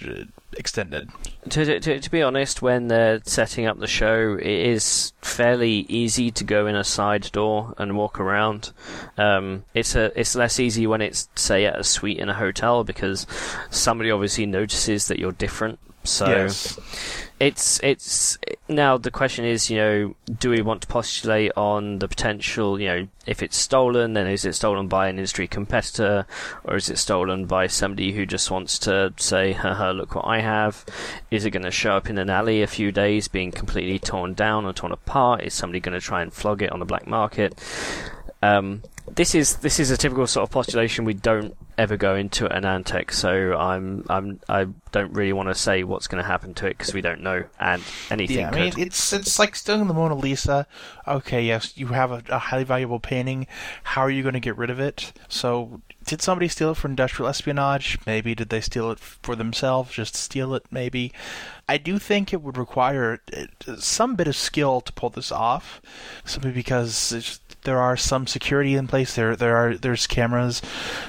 extended. To, to, to be honest, when they're setting up the show, it is fairly easy to go in a side door and walk around. Um, it's a it's less easy when it's say at a suite in a hotel because somebody obviously notices that you're different. So yes it's it's now the question is, you know, do we want to postulate on the potential, you know, if it's stolen, then is it stolen by an industry competitor, or is it stolen by somebody who just wants to say, haha, look what I have? Is it going to show up in an alley a few days, being completely torn down or torn apart? Is somebody going to try and flog it on the black market? Um, this is this is a typical sort of postulation we don't ever go into at AnandTech, so I'm I'm I don't really want to say what's going to happen to it because we don't know and anything. Yeah, I mean it's it's like stealing the Mona Lisa. Okay, yes, you have a, a highly valuable painting. How are you going to get rid of it? So did somebody steal it for industrial espionage? Maybe did they steal it for themselves, just steal it? Maybe. I do think it would require uh, some bit of skill to pull this off, simply because there are some security in place. There, there are there's cameras,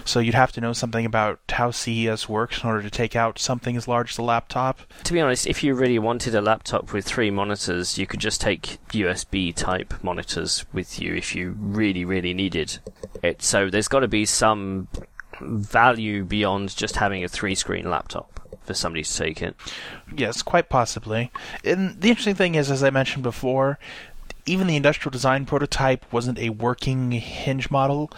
so you'd have to know something about how CES works in order to take out something as large as a laptop. To be honest, if you really wanted a laptop with three monitors, you could just take USB type monitors with you if you really, really needed it. So there's got to be some value beyond just having a three screen laptop for somebody to take it. Yes, quite possibly. And the interesting thing is, as I mentioned before, even the industrial design prototype wasn't a working hinge model,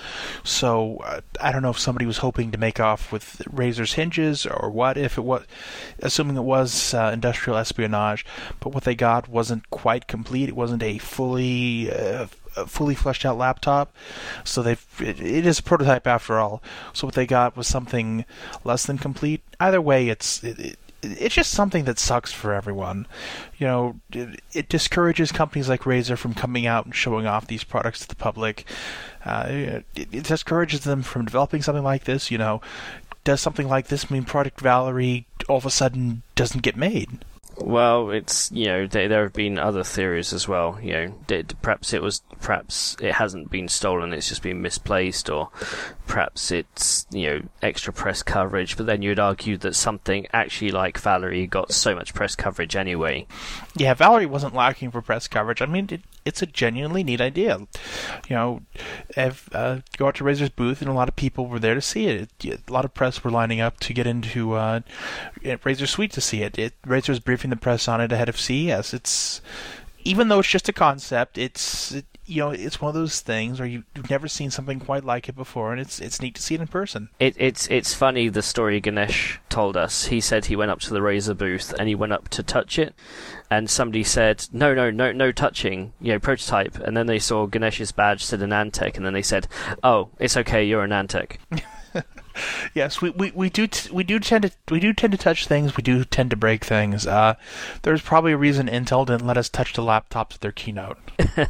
so uh, I don't know if somebody was hoping to make off with Razer's hinges or what. If it was, assuming it was uh, industrial espionage, but what they got wasn't quite complete. It wasn't a fully uh, fully fleshed out laptop. So they it, it is a prototype after all. So what they got was something less than complete. Either way, it's it, it's just something that sucks for everyone. You know, it, it, discourages companies like Razer from coming out and showing off these products to the public. Uh, it, it, discourages them from developing something like this. You know, does something like this mean Project Valerie all of a sudden doesn't get made? Well, it's you know there, there have been other theories as well. You know, d- perhaps it was perhaps it hasn't been stolen; it's just been misplaced, or perhaps it's you know extra press coverage. But then you'd argue that something actually like Valerie got so much press coverage anyway. Yeah, Valerie wasn't lacking for press coverage. I mean, it, it's a genuinely neat idea. You know, if, uh, go out to Razer's booth, and a lot of people were there to see it. a lot of press were lining up to get into uh, Razer Suite to see it. it. Razer's briefing the press on it ahead of CES. It's even though it's just a concept, it's it, you know it's one of those things where you, have never seen something quite like it before, and it's it's neat to see it in person. It, it's it's funny the story Ganesh told us. He said he went up to the Razer booth and he went up to touch it, and somebody said no no no no touching you know prototype, and then they saw Ganesh's badge said AnandTech, and then they said oh it's okay you're AnandTech. (laughs) yes, we, we, we do t- we do tend to we do tend to touch things. We do tend to break things. Uh, there's probably a reason Intel didn't let us touch the laptops at their keynote. (laughs)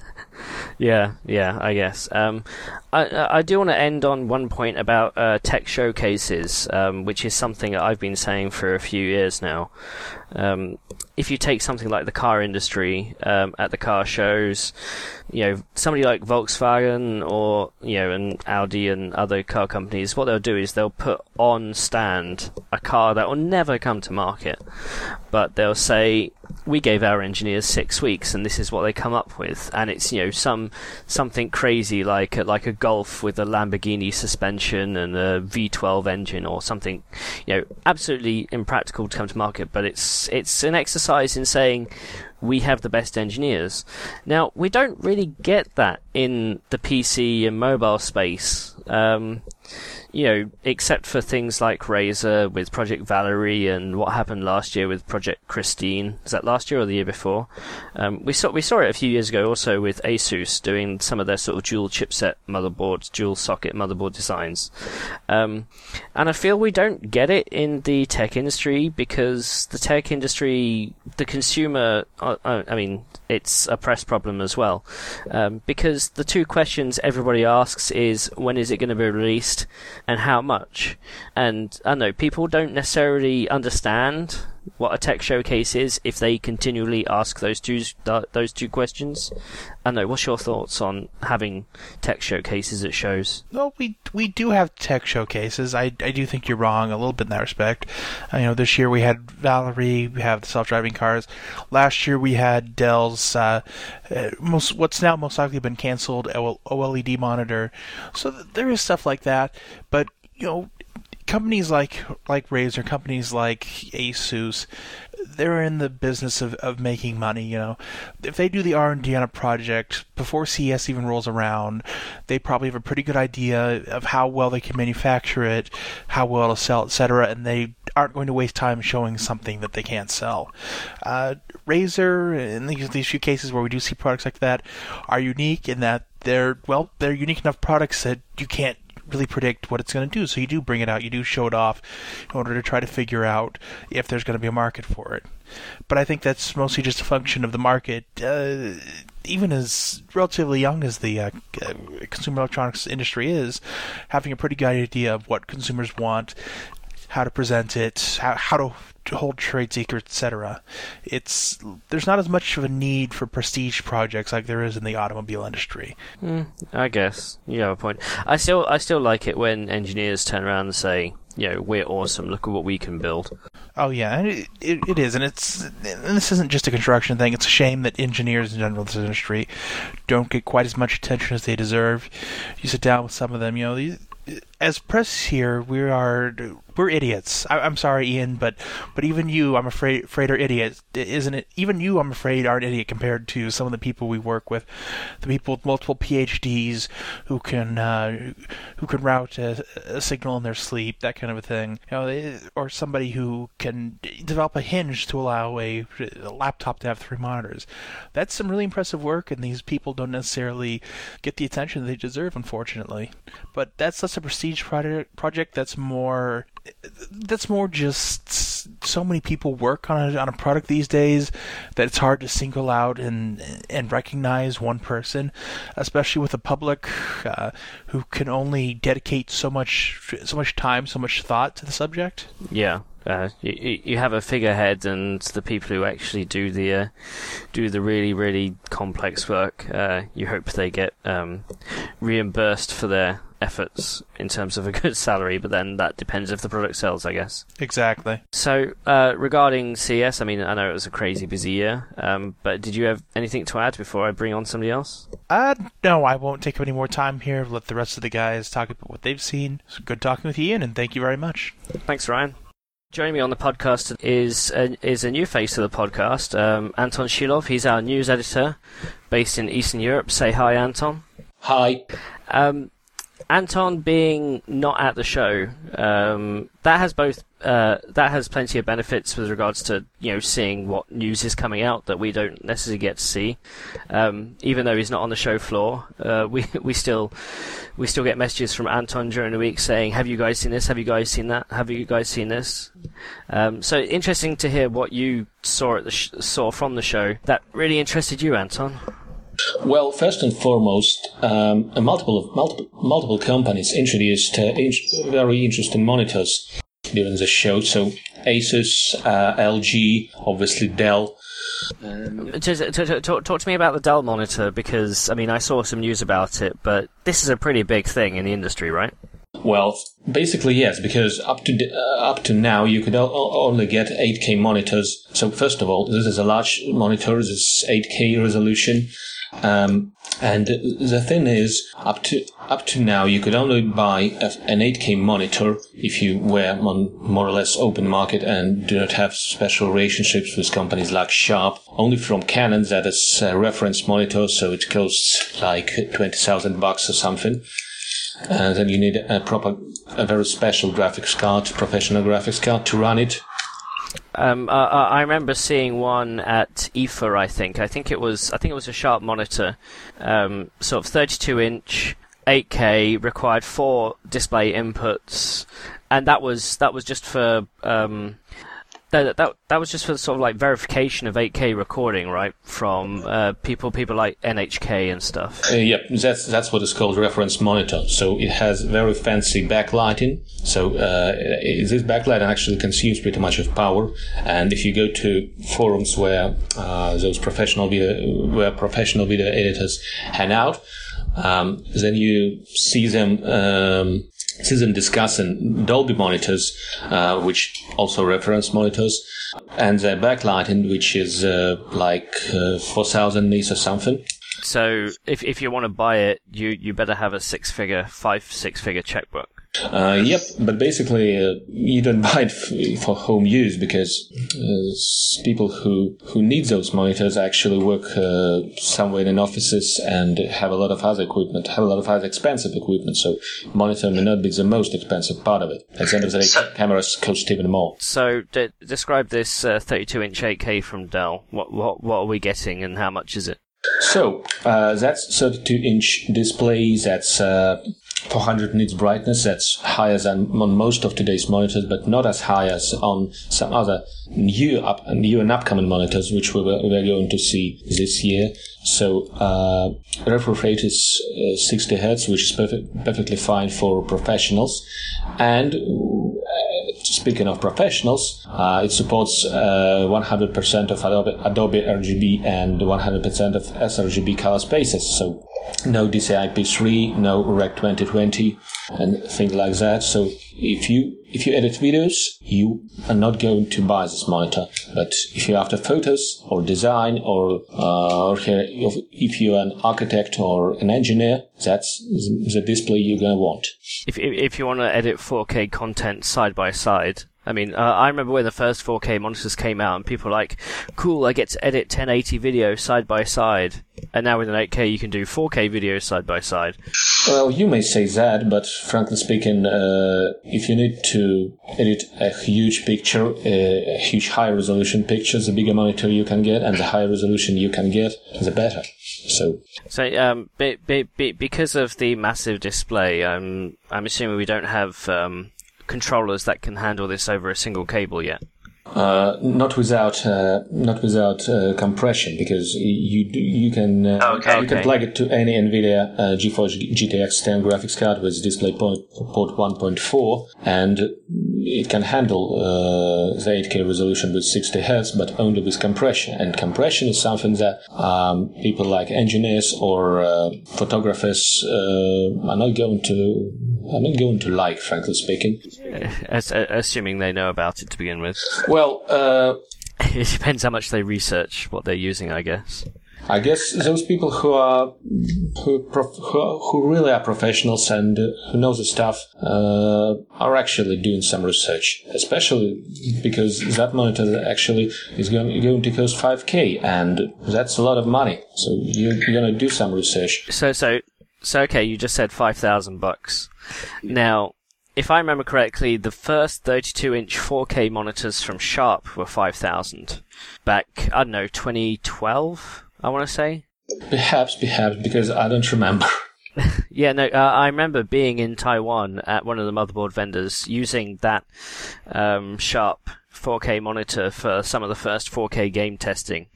yeah, yeah, I guess. Um, I I do want to end on one point about uh, tech showcases, um, which is something that I've been saying for a few years now. Um, if you take something like the car industry um, at the car shows, you know somebody like Volkswagen or you know and Audi and other car companies, what they'll do is they'll put on stand a car that will never come to market, but they'll say we gave our engineers six weeks and this is what they come up with, and it's you know some something crazy like a, like a Golf with a Lamborghini suspension and a V12 engine or something, you know absolutely impractical to come to market, but it's it's an exercise in saying we have the best engineers. Now, we don't really get that in the PC and mobile space. Um, you know, except for things like Razer with Project Valerie and what happened last year with Project Christine. Is that last year or the year before? Um, we saw we saw it a few years ago also with ASUS doing some of their sort of dual chipset motherboards, dual socket motherboard designs. Um, and I feel we don't get it in the tech industry because the tech industry, the consumer, uh, uh, I mean, it's a press problem as well. Um, because the two questions everybody asks is when is it going to be released and how much. And I know people don't necessarily understand what a tech showcase is if they continually ask those two those two questions. I know. What's your thoughts on having tech showcases at shows? Well, we we do have tech showcases. I, I do think you're wrong a little bit in that respect. Uh, you know, this year we had Valerie, we have the self-driving cars. Last year we had Dell's uh, uh most what's now most likely been canceled OLED monitor. So there is stuff like that, but you know companies like like Razer, companies like Asus, they're in the business of, of making money. You know, if they do the R and D on a project before CES even rolls around, they probably have a pretty good idea of how well they can manufacture it, how well to sell, etc. And they aren't going to waste time showing something that they can't sell. Uh, Razer, in these, these few cases where we do see products like that, are unique in that they're well, they're unique enough products that you can't really predict what it's going to do. So you do bring it out, you do show it off in order to try to figure out if there's going to be a market for it. But I think that's mostly just a function of the market. Uh, even as relatively young as the uh, uh consumer electronics industry is, having a pretty good idea of what consumers want, how to present it, how, how to hold trade secrets, etc. It's there's not as much of a need for prestige projects like there is in the automobile industry. Mm, I guess you have a point. I still I still like it when engineers turn around and say, you know, we're awesome. Look at what we can build. Oh yeah, it, it, it is, and it's and this isn't just a construction thing. It's a shame that engineers in general in this industry don't get quite as much attention as they deserve. You sit down with some of them, you know, as press here, we are we're idiots. I, am sorry, Ian, but but even you, I'm afraid, afraid are idiots, isn't it? Even you, I'm afraid, are an idiot compared to some of the people we work with, the people with multiple PhDs who can uh, who can route a, a, signal in their sleep, that kind of a thing. You know, or somebody who can develop a hinge to allow a, a laptop to have three monitors. That's some really impressive work, and these people don't necessarily get the attention they deserve, unfortunately. But that's less a prestige project. Project that's more that's more just so many people work on a, on a product these days that it's hard to single out and and recognize one person, especially with a public uh, who can only dedicate so much so much time, so much thought to the subject. Yeah, uh, you, you have a figurehead and the people who actually do the uh, do the really really complex work. Uh, you hope they get um, reimbursed for their efforts in terms of a good (laughs) salary, but then that depends if the product sells, I guess. Exactly. So uh, regarding CES, I mean, I know it was a crazy busy year, um, but did you have anything to add before I bring on somebody else? Uh, no, I won't take up any more time here. Let the rest of the guys talk about what they've seen. It's good talking with you, Ian, and thank you very much. Thanks, Ryan. Joining me on the podcast is a, is a new face to the podcast, um, Anton Shilov. He's our news editor based in Eastern Europe. Say hi, Anton. Hi. Um, Anton being not at the show, um, that has both uh, that has plenty of benefits with regards to you know seeing what news is coming out that we don't necessarily get to see. Um, even though he's not on the show floor, uh, we (laughs) we still we still get messages from Anton during the week saying, "Have you guys seen this? Have you guys seen that? Have you guys seen this?" Um, so interesting to hear what you saw at the sh- saw from the show that really interested you, Anton. Well, first and foremost, um, multiple multiple multiple companies introduced uh, in- very interesting monitors during the show. So Asus, uh, LG, obviously Dell. Um, to, to, to, talk, talk to me about the Dell monitor because I mean I saw some news about it, but this is a pretty big thing in the industry, right? Well, basically yes, because up to uh, up to now you could o- only get 8K monitors. So first of all, this is a large monitor. This is 8K resolution. Um, and the thing is, up to up to now, you could only buy a, an 8K monitor if you were on more or less open market and do not have special relationships with companies like Sharp. Only from Canon, that is a reference monitor, so it costs like twenty thousand bucks or something. And then you need a proper, a very special graphics card, professional graphics card to run it. Um, uh, I remember seeing one at IFA. I think. I think it was. I think it was a Sharp monitor, um, sort of 32 inch, 8K. Required four display inputs, and that was that was just for um, that, that that was just for sort of like verification of 8K recording, right? From uh, people people like NHK and stuff. Uh, yep, that's that's what is called reference monitor. So it has very fancy backlighting. So uh, this backlight actually consumes pretty much of power. And if you go to forums where uh, those professional video where professional video editors hang out, um, then you see them. Um, Season discussing Dolby monitors, uh, which also reference monitors, and the backlighting, which is uh, like uh, 4,000 nits or something. So if if you want to buy it, you you better have a six figure, five six figure checkbook. Uh, yep, but basically uh, you don't (laughs) buy it f- for home use because uh, people who who need those monitors actually work uh, somewhere in offices and have a lot of other equipment, have a lot of other expensive equipment. So monitor may not be the most expensive part of it. At the end of the day, cameras cost even more. So de- describe this 32 inch 8K from Dell. What what what are we getting and how much is it? So uh, that's 32 inch display. That's uh, 400 nits brightness. That's higher than on most of today's monitors, but not as high as on some other new up new and upcoming monitors, which we were, we going to see this year. So uh, refresh rate is uh, 60 hertz, which is perfect, perfectly fine for professionals. And uh, speaking of professionals, uh, it supports uh, 100% of Adobe, Adobe RGB and 100% of sRGB color spaces. So no DCI P3, no Rec 2020, and things like that. So if you if you edit videos, you are not going to buy this monitor. But if you're after photos or design, or uh, or if you're an architect or an engineer, that's the display you're gonna want. If if you want to edit 4K content side by side, I mean, uh, I remember when the first 4K monitors came out, and people were like, "Cool, I get to edit 1080 video side by side." And now with an 8K, you can do 4K video side by side. Well, you may say that, but frankly speaking, uh, if you need to edit a huge picture, uh, a huge high resolution picture, the bigger monitor you can get, and the higher resolution you can get, the better. So, so um, be, be, be, because of the massive display, um, I'm assuming we don't have um, controllers that can handle this over a single cable yet. Uh, not without uh, not without uh, compression because you you can uh, Okay. you can plug it to any NVIDIA uh, GeForce GTX 10 graphics card with display port, port 1.4 and it can handle uh, the 8K resolution with 60 Hz but only with compression and compression is something that um, people like engineers or uh, photographers uh, are not going to are not going to like frankly speaking. As, uh, assuming they know about it to begin with. Well. Uh, (laughs) It depends how much they research what they're using, I guess. I guess those people who are who prof, who, really are professionals and who know the stuff uh, are actually doing some research, especially because that monitor actually is going, going to cost 5k, and that's a lot of money. So you're, you're going to do some research. So, so, so, okay, you just said 5,000 bucks. Now, if I remember correctly, the first 32 inch 4K monitors from Sharp were 5,000. Back, I don't know, 2012, I want to say? Perhaps, perhaps because I don't remember. (laughs) Yeah, no, uh, I remember being in Taiwan at one of the motherboard vendors using that um, Sharp 4K monitor for some of the first 4K game testing.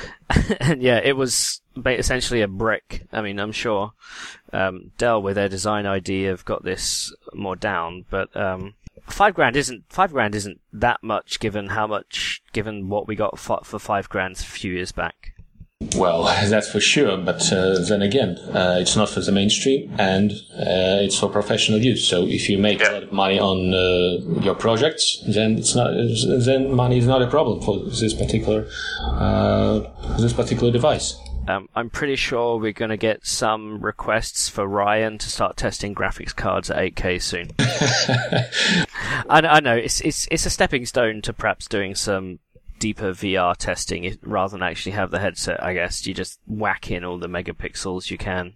(laughs) and yeah, it was essentially a brick. I mean, I'm sure um, Dell, with their design ID, have got this more down, but um, five grand isn't five grand isn't that much given how much given what we got for, for five grand a few years back. Well, that's for sure. But uh, then again, uh, it's not for the mainstream, and uh, it's for professional use. So if you make a lot of money on uh, your projects, then it's not. Then money is not a problem for this particular uh, this particular device. Um, I'm pretty sure we're going to get some requests for Ryan to start testing graphics cards at 8K soon. (laughs) I, I know it's it's it's a stepping stone to perhaps doing some deeper VR testing if- rather than actually have the headset. I guess you just whack in all the megapixels you can.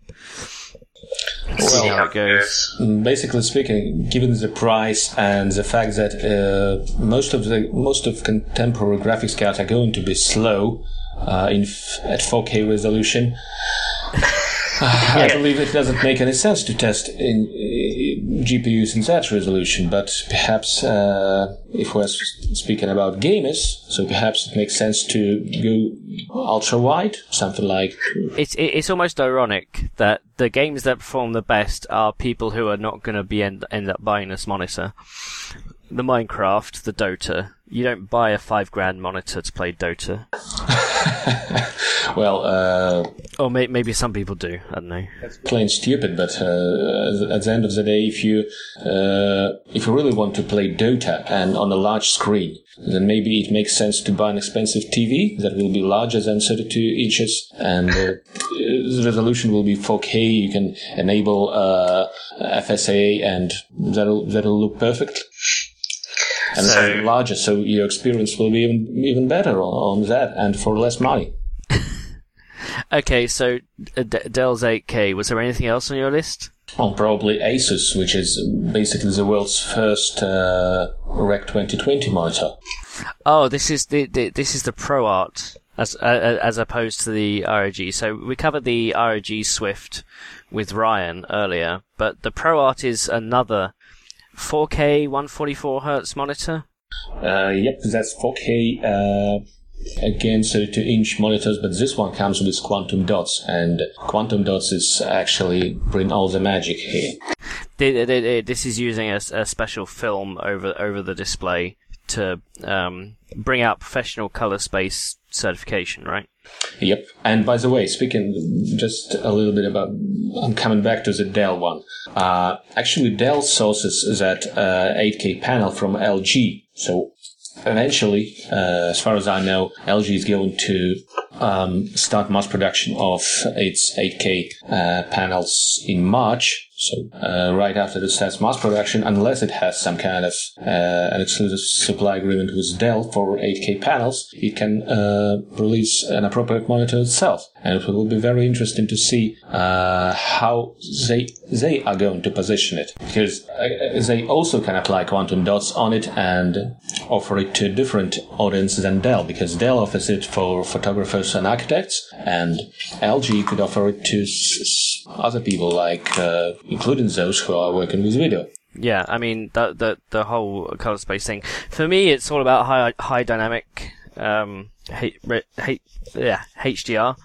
See how it goes. Basically speaking, given the price and the fact that uh, most of the most of contemporary graphics cards are going to be slow uh, in f- at 4K resolution, (sighs) I believe it doesn't make any sense to test in uh, GPUs in that resolution. But perhaps uh, if we're speaking about gamers, so perhaps it makes sense to go ultra wide, something like It's it's almost ironic that the games that perform the best are people who are not going to be end, end up buying this monitor. The Minecraft, the Dota. You don't buy a five grand monitor to play Dota, (laughs) well. Uh, or may, maybe some people do. I don't know. That's plain stupid. But uh, at the end of the day, if you uh, if you really want to play Dota and on a large screen, then maybe it makes sense to buy an expensive TV that will be larger than 32 inches, and uh, the resolution will be 4K. You can enable uh, FSA, and that'll that'll look perfect. And So- larger, so your experience will be even even better on, on that, and for less money. (laughs) Okay, so uh, D- Dell's 8K. Was there anything else on your list? Well, probably Asus, which is basically the world's first uh, Rec 2020 monitor. Oh, this is the, the this is the Pro Art as uh, as opposed to the ROG. So we covered the ROG Swift with Ryan earlier, but the ProArt is another 4K 144 hertz monitor. Uh, yep, that's 4K uh, again 32 inch monitors, but this one comes with quantum dots, and quantum dots is actually bring all the magic here. This is using a special film over over the display to um, bring out professional color space certification, right? Yep. And by the way, speaking just a little bit about, I'm coming back to the Dell one. Uh, actually, Dell sources that uh, 8K panel from LG. So eventually, uh, as far as I know, LG is going to um, start mass production of its 8K uh, panels in March. So uh, right after it starts mass production, unless it has some kind of uh, an exclusive supply agreement with Dell for 8K panels, it can uh, release an appropriate monitor itself. And it will be very interesting to see uh, how they they are going to position it, because uh, they also can apply quantum dots on it and offer it to different audience than Dell, because Dell offers it for photographers and architects, and LG could offer it to other people like uh, including those who are working with video. Yeah, I mean the the the whole color space thing. For me, it's all about high high dynamic um, yeah, HDR.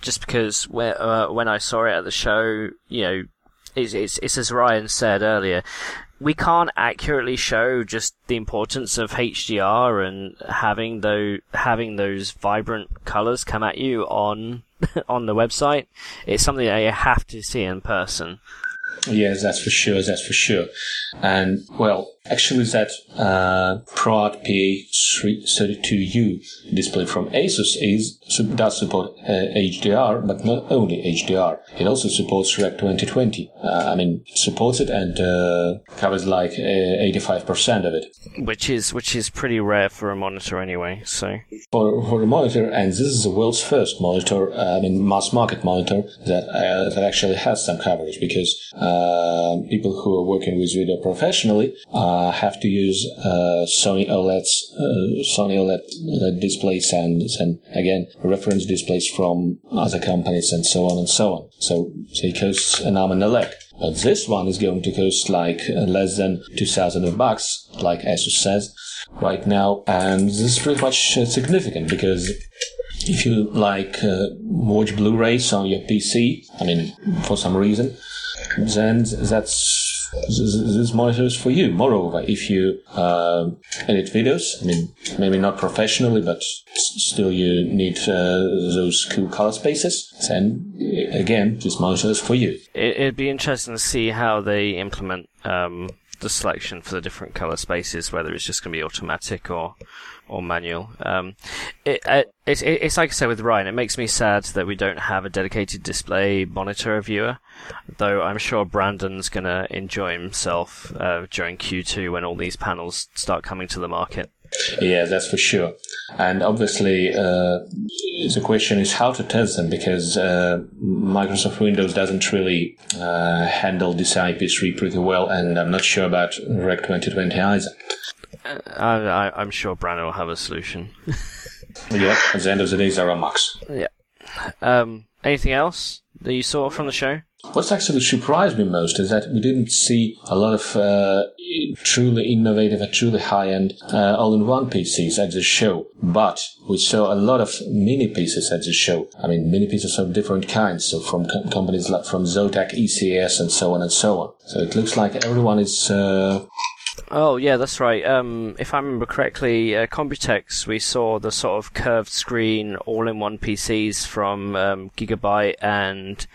Just because when uh, when I saw it at the show, you know, it's, it's it's as Ryan said earlier, we can't accurately show just the importance of HDR and having those having those vibrant colors come at you on (laughs) on the website. It's something that you have to see in person. Yes, that's for sure. That's for sure. And well, actually, that uh, ProArt PA32U display from Asus is does support uh, HDR, but not only HDR. It also supports Rec 2020. Uh, I mean, supports it and uh, covers like 85% uh, of it. Which is which is pretty rare for a monitor anyway. So for for a monitor, and this is the world's first monitor, uh, I mean, mass market monitor that uh, that actually has some coverage because people who are working with video professionally have to use Sony OLEDs, Sony OLED displays, and and again reference displays from other companies and so on and so on. So, so it costs an arm and a leg. But this one is going to cost like uh, less than 2000 bucks, like Asus says right now. And this is pretty much uh, significant because if you like uh, watch Blu-rays on your PC, I mean, for some reason, then that's this monitor is for you. Moreover, if you uh, edit videos, I mean, maybe not professionally, but still you need uh, those cool color spaces, then again, this monitor is for you. It'd be interesting to see how they implement um, the selection for the different color spaces, whether it's just going to be automatic or or manual. Um, it, it, it's, it's like I said with Ryan, it makes me sad that we don't have a dedicated display monitor viewer, though I'm sure Brandon's going to enjoy himself uh, during Q2 when all these panels start coming to the market. Yeah, that's for sure. And obviously, uh, the question is how to test them because uh, Microsoft Windows doesn't really uh, handle this IP3 pretty well, and I'm not sure about Rec 2020 either. I, am sure Brandon will have a solution. (laughs) yeah, at the end of the day, Zara Max. Yeah. Um, anything else that you saw from the show? What's actually surprised me most is that we didn't see a lot of uh, truly innovative and truly high-end uh, all-in-one PCs at the show, but we saw a lot of mini PCs at the show. I mean, mini PCs of different kinds, so from com- companies like from Zotac, ECS, and so on and so on. So it looks like everyone is uh, Oh yeah, that's right. Um, if I remember correctly, uh, Computex we saw the sort of curved screen all-in-one PCs from um, Gigabyte and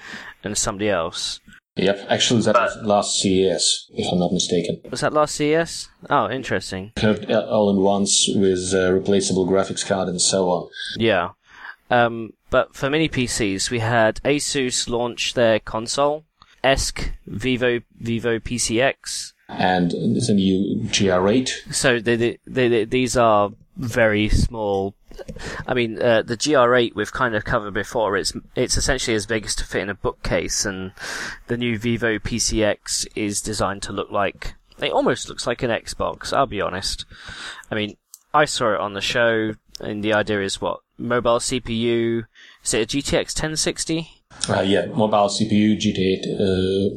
and somebody else. Yep, actually that was last CES, if I'm not mistaken. Was that last CES? Oh, interesting. Curved uh, all-in-ones with uh, replaceable graphics card and so on. Yeah. Um, but for mini PCs, we had Asus launch their console, ESC Vivo Vivo PCX, and the new GR8. So they, they, they, these are very small. I mean, uh, the GR8 we've kind of covered before. It's it's essentially as big as to fit in a bookcase, and the new Vivo PCX is designed to look like it almost looks like an Xbox. I'll be honest. I mean, I saw it on the show, and the idea is what mobile CPU. Is it a GTX 1060? Uh, yeah, mobile CPU, GT8, uh,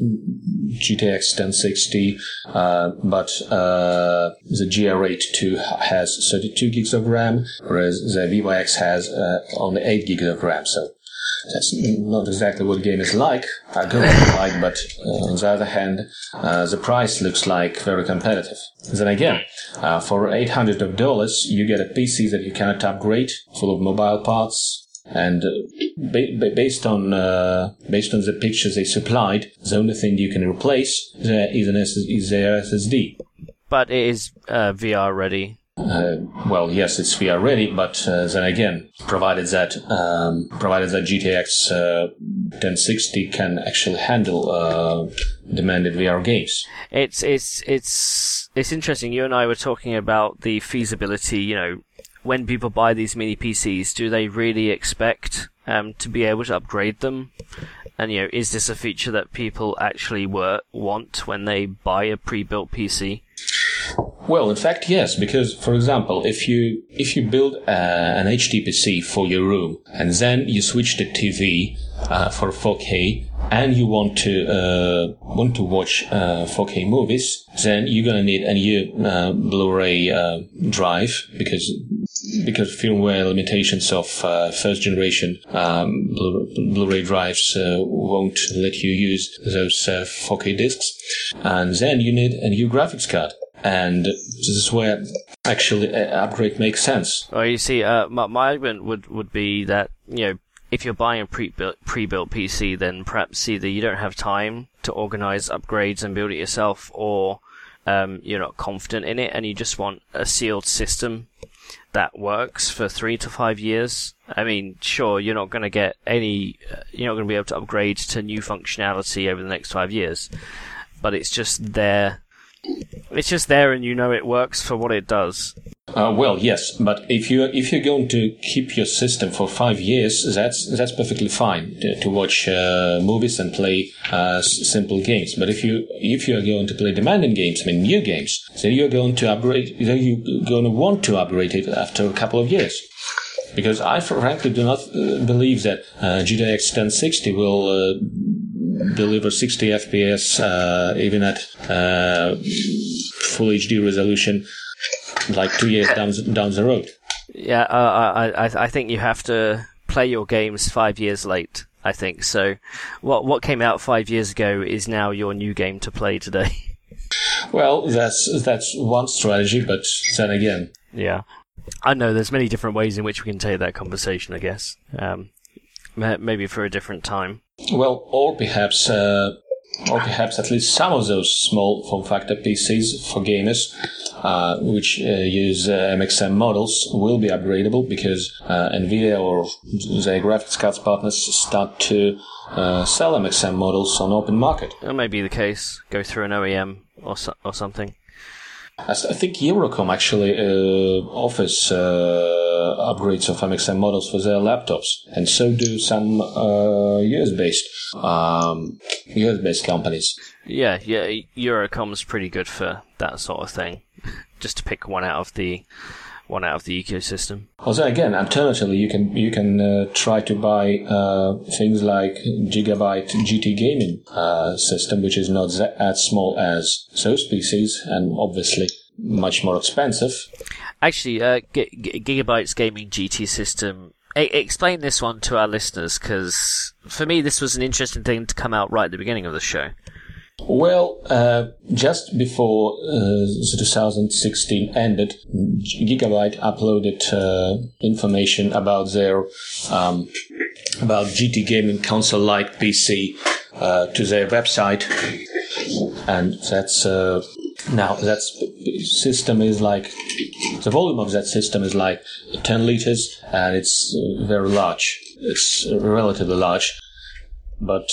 GTX 1060, uh, but uh, the GR8 2 has 32 gigs of RAM, whereas the Vivo X has uh, only 8 gigs of RAM. So that's not exactly what the game is like. I go like, but uh, on the other hand, the price looks like very competitive. Then again, for 800 of dollars, you get a PC that you cannot upgrade, full of mobile parts, and uh, ba- based on uh, based on the pictures they supplied, the only thing you can replace is an is their SSD. But it is uh, VR ready. Uh, well, yes, it's VR ready, but uh, then again, provided that um, provided that GTX 1060 uh, can actually handle demanded VR games. It's it's it's it's interesting. You and I were talking about the feasibility. You know, when people buy these mini PCs, do they really expect um, to be able to upgrade them? And you know, is this a feature that people actually were, want when they buy a pre-built PC? Well, in fact, yes, because for example, if you if you build uh, an HD PC for your room and then you switch the TV uh, for 4K, and you want to uh, want to watch uh, 4K movies, then you're gonna need a new uh, Blu-ray uh, drive because because firmware limitations of uh, first generation um, Blu- Blu-ray drives uh, won't let you use those 4K discs, and then you need a new graphics card, and this is where actually an upgrade makes sense. Well, you see, uh, my, my argument would, would be that, you know, if you're buying a pre-built, pre-built PC, then perhaps either you don't have time to organize upgrades and build it yourself, or um, you're not confident in it and you just want a sealed system that works for three to five years. I mean, sure, you're not going to get any, uh, you're not going to be able to upgrade to new functionality over the next five years, but it's just there. It's just there, and you know it works for what it does. Uh, well, yes, but if you if you're going to keep your system for five years, that's that's perfectly fine to, to watch uh, movies and play uh, simple games. But if you if you are going to play demanding games, I mean new games, then you're going to upgrade. Then you're going to want to upgrade it after a couple of years. Because I frankly do not uh, believe that uh, GTX 1060 will uh, deliver 60 FPS uh, even at uh, full HD resolution like two years down down the road. Yeah, uh, I, I I think you have to play your games five years late. I think so. What what came out five years ago is now your new game to play today. (laughs) Well, that's that's one strategy, but then again, yeah, I know there's many different ways in which we can take that conversation. I guess um, maybe for a different time. Well, or perhaps. Uh, or perhaps at least some of those small form factor PCs for gamers, uh, which uh, use uh, MXM models, will be upgradable because uh, NVIDIA or their graphics cards partners start to uh, sell MXM models on open market. That may be the case. Go through an OEM or so- or something. I think Eurocom actually uh, offers uh, upgrades of MXM models for their laptops, and so do some uh, US-based um, US-based companies. Yeah, yeah, Eurocom's pretty good for that sort of thing. Just to pick one out of the one out of the ecosystem. Also, again, alternatively, you can you can uh, try to buy uh, things like Gigabyte GT Gaming uh, system, which is not as small as those PCs, and obviously much more expensive. Actually, uh, G- G- Gigabyte's gaming GT system. explain this one to our listeners, because for me, this was an interesting thing to come out right at the beginning of the show. Well, uh, just before uh, 2016 ended, Gigabyte uploaded uh, information about their um, about GT gaming console-like PC uh, to their website, and that's uh, now that system is like the volume of that system is like 10 liters, and it's uh, very large. It's relatively large, but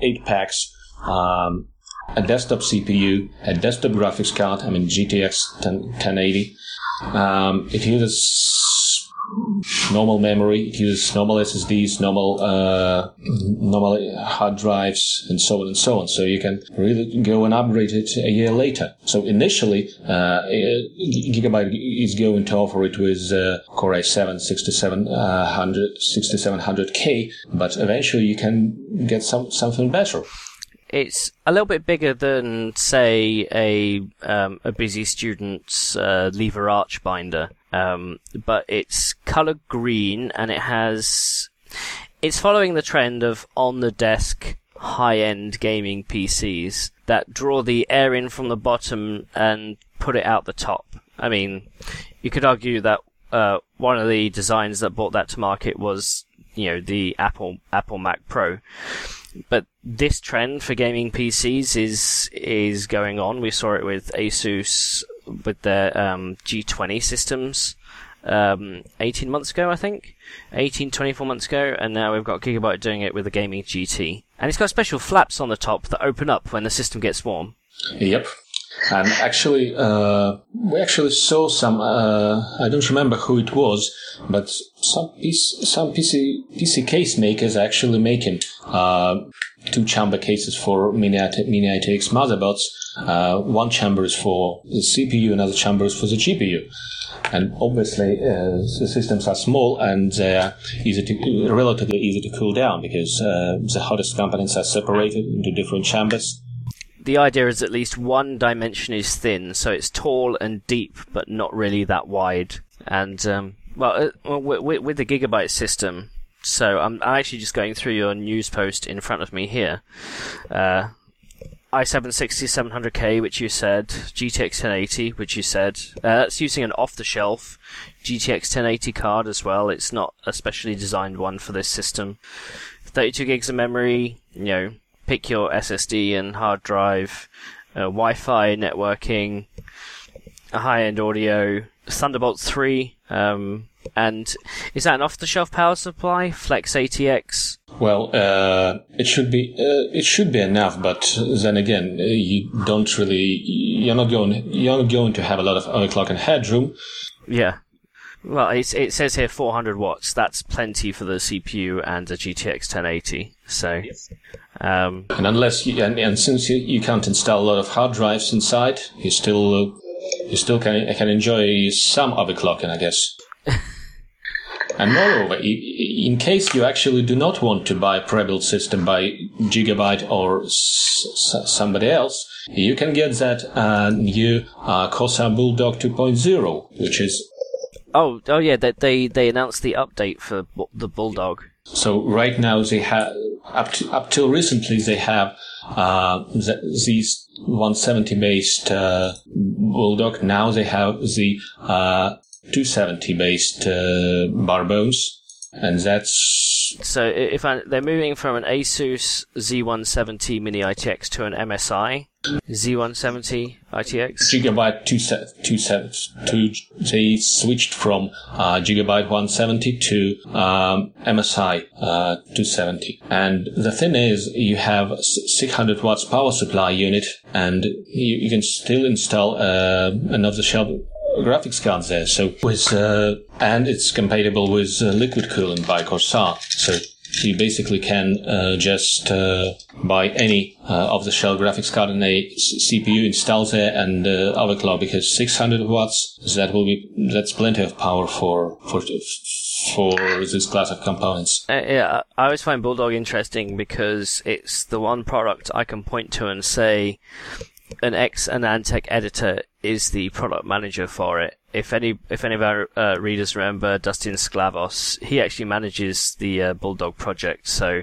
eight packs um, a desktop CPU, a desktop graphics card, I mean GTX 10, 1080. Um, it uses normal memory, it uses normal SSDs, normal uh, normal hard drives, and so on and so on. So you can really go and upgrade it a year later. So initially, uh, Gigabyte is going to offer it with uh, Core i7 6700 6700K, but eventually you can get some something better it's a little bit bigger than, say, a um, a busy student's uh, lever arch binder, um, but it's color green and it has. It's following the trend of on the desk high end gaming PCs that draw the air in from the bottom and put it out the top. I mean, you could argue that uh, one of the designs that brought that to market was, you know, the Apple Apple Mac Pro but this trend for gaming PCs is is going on. We saw it with Asus with their um, G20 systems um, 18 months ago, I think. 18, 24 months ago, and now we've got Gigabyte doing it with the Gaming GT. And it's got special flaps on the top that open up when the system gets warm. Yep. And actually, uh, we actually saw some. Uh, I don't remember who it was, but some PC, some PC PC case makers actually making uh, two chamber cases for mini mini ITX motherboards. Uh, one chamber is for the CPU, another chamber is for the GPU. and obviously uh, the systems are small and they're easy to, relatively easy to cool down because uh, the hottest components are separated into different chambers. The idea is at least one dimension is thin, so it's tall and deep, but not really that wide. And um, well, uh, with, with, the gigabyte system, so I'm, I'm, actually just going through your news post in front of me here. Uh, i760 700K, which you said, GTX 1080, which you said. Uh, that's using an off-the-shelf GTX 1080 card as well. It's not a specially designed one for this system. 32 gigs of memory. You know, pick your SSD and hard drive. Uh, Wi-Fi networking. High-end audio. Thunderbolt 3. Um, and is that an off-the-shelf power supply? Flex ATX. Well, uh, it should be uh, it should be enough, but then again, uh, you don't really you're not going you're not going to have a lot of overclock and headroom. Yeah. Well, it says here 400 watts. That's plenty for the CPU and the GTX 1080. So, yes. Um, and unless you, and, and since you, you can't install a lot of hard drives inside, you still uh, you still can can enjoy some overclocking, I guess. (laughs) And moreover, in case you actually do not want to buy a pre-built system by Gigabyte or somebody else, you can get that uh, new uh, Corsair Bulldog 2.0, which is Oh, oh yeah, they, they they announced the update for the Bulldog. So right now they have up to up till recently they have uh, the, these 170 based uh, Bulldog. Now they have the uh, 270 based uh, and that's so if I, they're moving from an Asus Z170 Mini ITX to an MSI Z170 ITX. Gigabyte 270. They switched from uh, Gigabyte 170 to um, MSI uh, 270. And the thing is, you have 600 watts power supply unit, and you, you can still install uh, an off-the-shelf graphics card there. So with uh, and it's compatible with uh, liquid cooling by Corsair. So you basically can uh, just uh, buy any uh, off-the-shelf graphics card and a CPU install there and uh, overclock because 600 watts that will be that's plenty of power for for for this class of components. Uh, yeah, I always find Bulldog interesting because it's the one product I can point to and say an ex AnandTech editor is the product manager for it. If any, if any of our uh, readers remember Dustin Sklavos, he actually manages the uh, Bulldog project. So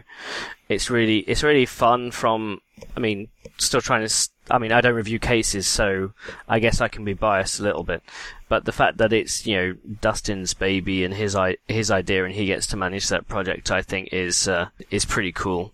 it's really, it's really fun. From, I mean, still trying to. I mean, I don't review cases, so I guess I can be biased a little bit. But the fact that it's you know Dustin's baby and his his idea, and he gets to manage that project, I think is uh, is pretty cool.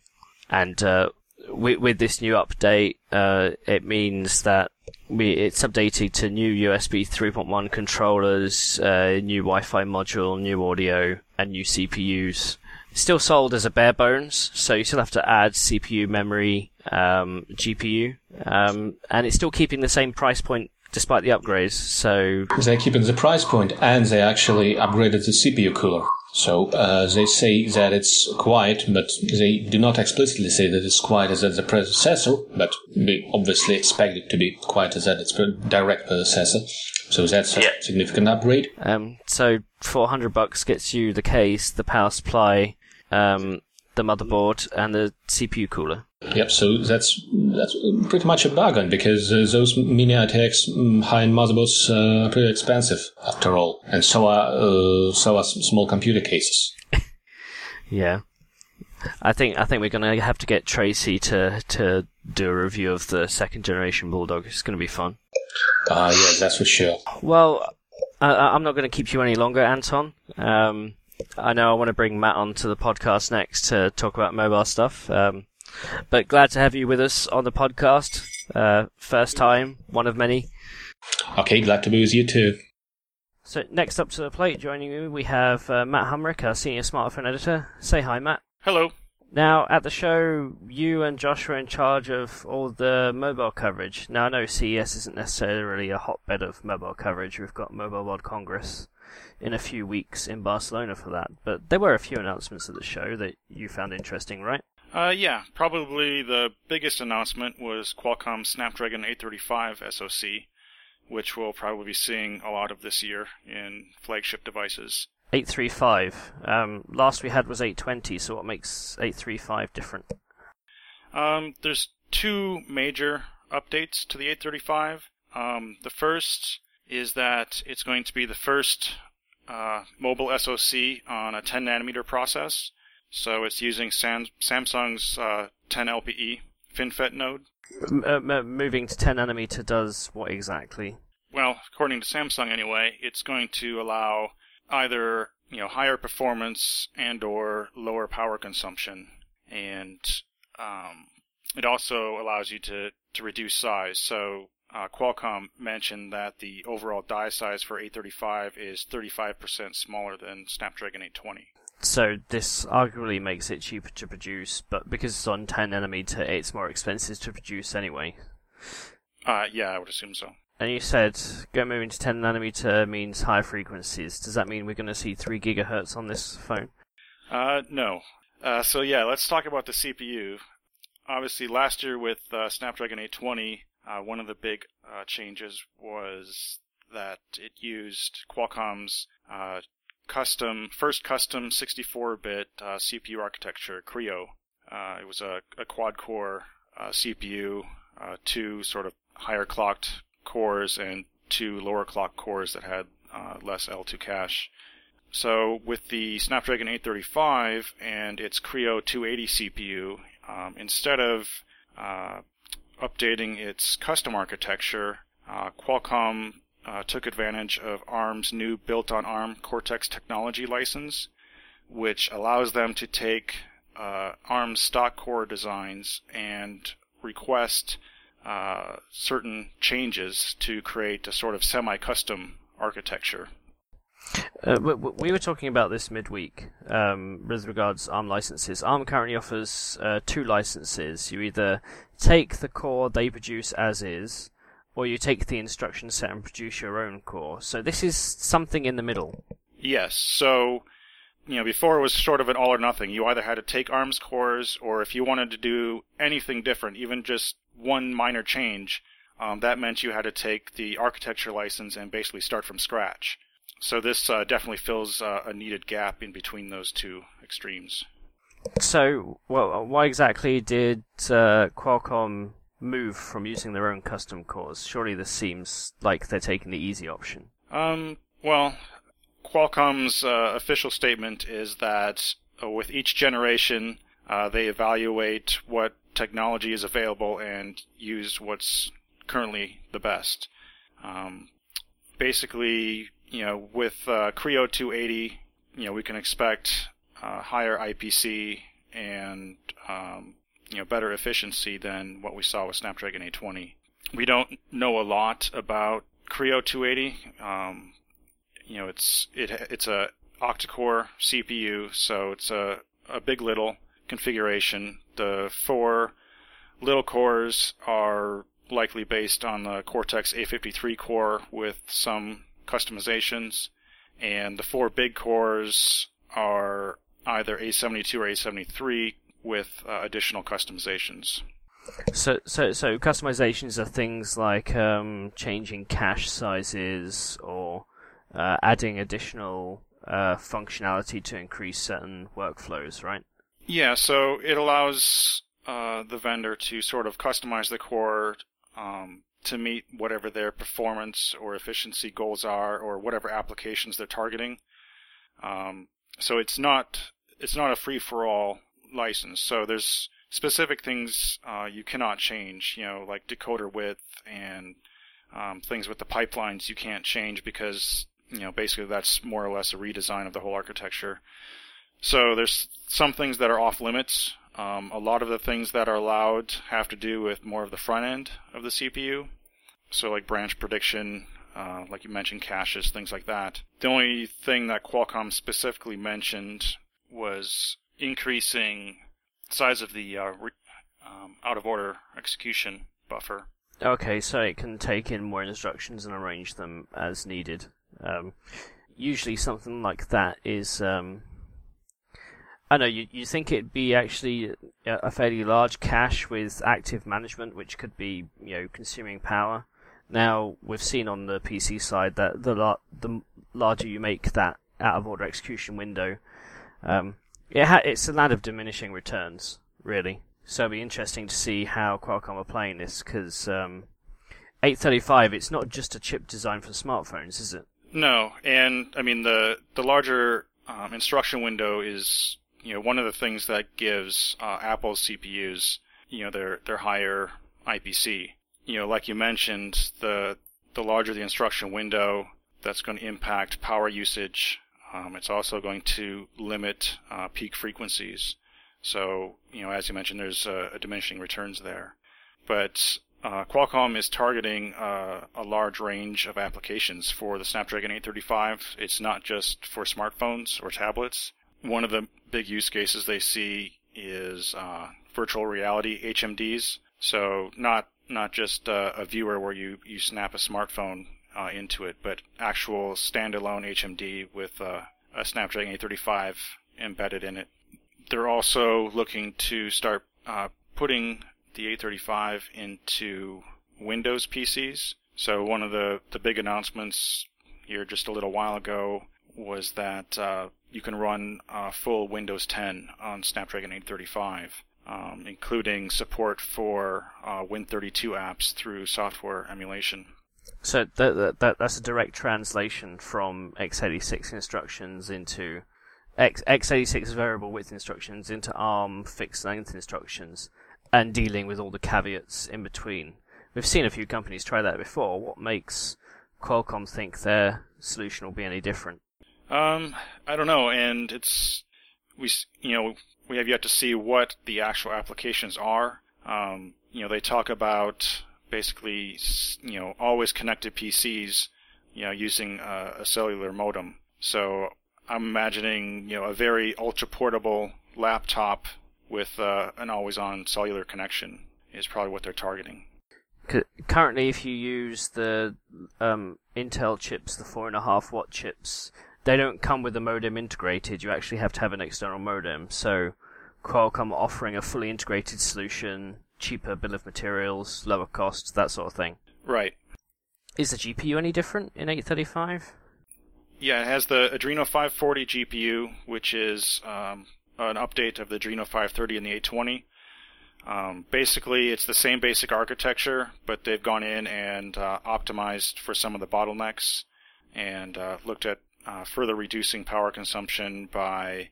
And uh, with, with this new update, uh, it means that we, it's updated to new USB 3.1 controllers, uh, new Wi-Fi module, new audio, and new CPUs. Still sold as a bare bones, so you still have to add CPU, memory, um, GPU, um, and it's still keeping the same price point despite the upgrades. So they're keeping the price point, and they actually upgraded the CPU cooler. So uh, they say that it's quiet, but they do not explicitly say that it's quiet as the predecessor, but we obviously expect it to be quiet as its direct predecessor. So that's a yeah. significant upgrade. Um, so 400 bucks gets you the case, the power supply, um, the motherboard, and the CPU cooler. Yep, so that's that's pretty much a bargain because uh, those mini ITX um, mm, high-end motherboards uh, are pretty expensive after all, and so are uh, so are small computer cases. (laughs) yeah, I think I think we're going to have to get Tracy to to do a review of the second generation Bulldog. It's going to be fun. Ah, uh, yeah, that's for sure. Well, I, am not going to keep you any longer, Anton. Um, I know I want to bring Matt onto the podcast next to talk about mobile stuff. Um, but glad to have you with us on the podcast. Uh, first time, one of many. Okay, glad to be with you too. So next up to the plate, joining me, we have uh, Matt Humrick, our senior smartphone editor. Say hi, Matt. Hello. Now, at the show, you and Josh were in charge of all the mobile coverage. Now, I know CES isn't necessarily a hotbed of mobile coverage. We've got Mobile World Congress in a few weeks in Barcelona for that. But there were a few announcements at the show that you found interesting, right? Uh, yeah, probably the biggest announcement was Qualcomm Snapdragon 835 SoC, which we'll probably be seeing a lot of this year in flagship devices. 835. Um, last we had was 820, so what makes 835 different? Um, there's two major updates to the 835. Um, the first is that it's going to be the first uh, mobile SoC on a 10 nanometer process. So it's using Sam- Samsung's uh, 10 LPE FinFET node. M- uh, moving to 10 nanometer does what exactly? Well, according to Samsung anyway, it's going to allow either you know higher performance and or lower power consumption, and um, it also allows you to to reduce size. So uh, Qualcomm mentioned that the overall die size for 835 is 35% smaller than Snapdragon 820. So this arguably makes it cheaper to produce, but because it's on 10 nanometer, it's more expensive to produce anyway. Uh, yeah, I would assume so. And you said go moving to 10 nanometer means higher frequencies. Does that mean we're going to see 3 gigahertz on this phone? Uh, no. Uh, so yeah, let's talk about the CPU. Obviously, last year with uh, Snapdragon 820, uh, one of the big uh, changes was that it used Qualcomm's uh, custom, first custom 64-bit CPU architecture, Kryo. it was a, a quad-core CPU, two sort of higher clocked cores and two lower clock cores that had uh, less L2 cache. So with the Snapdragon 835 and its Kryo 280 CPU, um, instead of uh, updating its custom architecture, uh, Qualcomm uh, took advantage of ARM's new built-on ARM Cortex technology license, which allows them to take uh, ARM's stock core designs and request uh, certain changes to create a sort of semi-custom architecture. Uh, we were talking about this midweek um, with regards to ARM licenses. ARM currently offers uh, two licenses. You either take the core they produce as is, or you take the instruction set and produce your own core. So this is something in the middle. Yes. So you know, before it was sort of an all or nothing. You either had to take ARMS cores, or if you wanted to do anything different, even just one minor change, um, that meant you had to take the architecture license and basically start from scratch. So this uh, definitely fills uh, a needed gap in between those two extremes. So, well, why exactly did uh, Qualcomm move from using their own custom cores? Surely this seems like they're taking the easy option. Um, well, Qualcomm's uh, official statement is that uh, with each generation, uh, they evaluate what technology is available and use what's currently the best. Um, basically, you know, with uh, Kryo 280, you know, we can expect uh, higher IPC and um, you know better efficiency than what we saw with Snapdragon 820. We don't know a lot about Kryo 280. Um, you know, it's it it's a octa-core CPU, so it's a a big little configuration. The four little cores are likely based on the Cortex A53 core with some customizations, and the four big cores are either A72 or A73 with uh, additional customizations. So, so, so customizations are things like um, changing cache sizes or uh, adding additional uh, functionality to increase certain workflows, right? Yeah, so it allows uh, the vendor to sort of customize the core um, to meet whatever their performance or efficiency goals are, or whatever applications they're targeting. Um, so it's not it's not a free for all license. So there's specific things uh, you cannot change, you know, like decoder width and um, things with the pipelines you can't change because you know, basically that's more or less a redesign of the whole architecture. So there's some things that are off limits. Um, a lot of the things that are allowed have to do with more of the front end of the CPU. So like branch prediction, uh, like you mentioned, caches, things like that. The only thing that Qualcomm specifically mentioned was increasing size of the uh, re- um, out of order execution buffer. Okay, so it can take in more instructions and arrange them as needed. Um, usually something like that is. Um, I know you you think it'd be actually a fairly large cache with active management, which could be you know consuming power. Now we've seen on the PC side that the la- the larger you make that out of order execution window, um, it ha- it's a land of diminishing returns, really. So it'll be interesting to see how Qualcomm are playing this because um, 835, it's not just a chip designed for smartphones, is it? No, and I mean the the larger um, instruction window is you know one of the things that gives uh, Apple's CPUs you know their their higher IPC. You know, like you mentioned, the the larger the instruction window, that's going to impact power usage. Um, it's also going to limit uh, peak frequencies. So, you know, as you mentioned, there's a, a diminishing returns there. But uh, Qualcomm is targeting uh, a large range of applications for the Snapdragon 835. It's not just for smartphones or tablets. One of the big use cases they see is uh, virtual reality HMDs. So not not just uh, a viewer where you, you snap a smartphone uh, into it, but actual standalone HMD with uh, a Snapdragon 835 embedded in it. They're also looking to start uh, putting the 835 into Windows PCs. So one of the, the big announcements here just a little while ago was that uh, you can run uh, full Windows 10 on Snapdragon 835. Um, including support for uh, Win32 apps through software emulation. So that, that, that's a direct translation from x86 instructions into X, x86 variable width instructions into ARM fixed length instructions, and dealing with all the caveats in between. We've seen a few companies try that before. What makes Qualcomm think their solution will be any different? Um, I don't know, and it's we you know we have yet to see what the actual applications are. Um, you know, they talk about basically you know always connected PCs, you know, using a, a cellular modem. So I'm imagining you know a very ultra portable laptop with uh, an always-on cellular connection is probably what they're targeting. Currently, if you use the um, Intel chips, the four and a half watt chips, they don't come with the modem integrated. You actually have to have an external modem. So Qualcomm offering a fully integrated solution, cheaper bill of materials, lower costs, that sort of thing. Right. Is the GPU any different in 835? Yeah, it has the Adreno 540 GPU, which is um, an update of the Adreno 530 and the 820. Um, basically, it's the same basic architecture, but they've gone in and uh, optimized for some of the bottlenecks and uh, looked at uh, further reducing power consumption by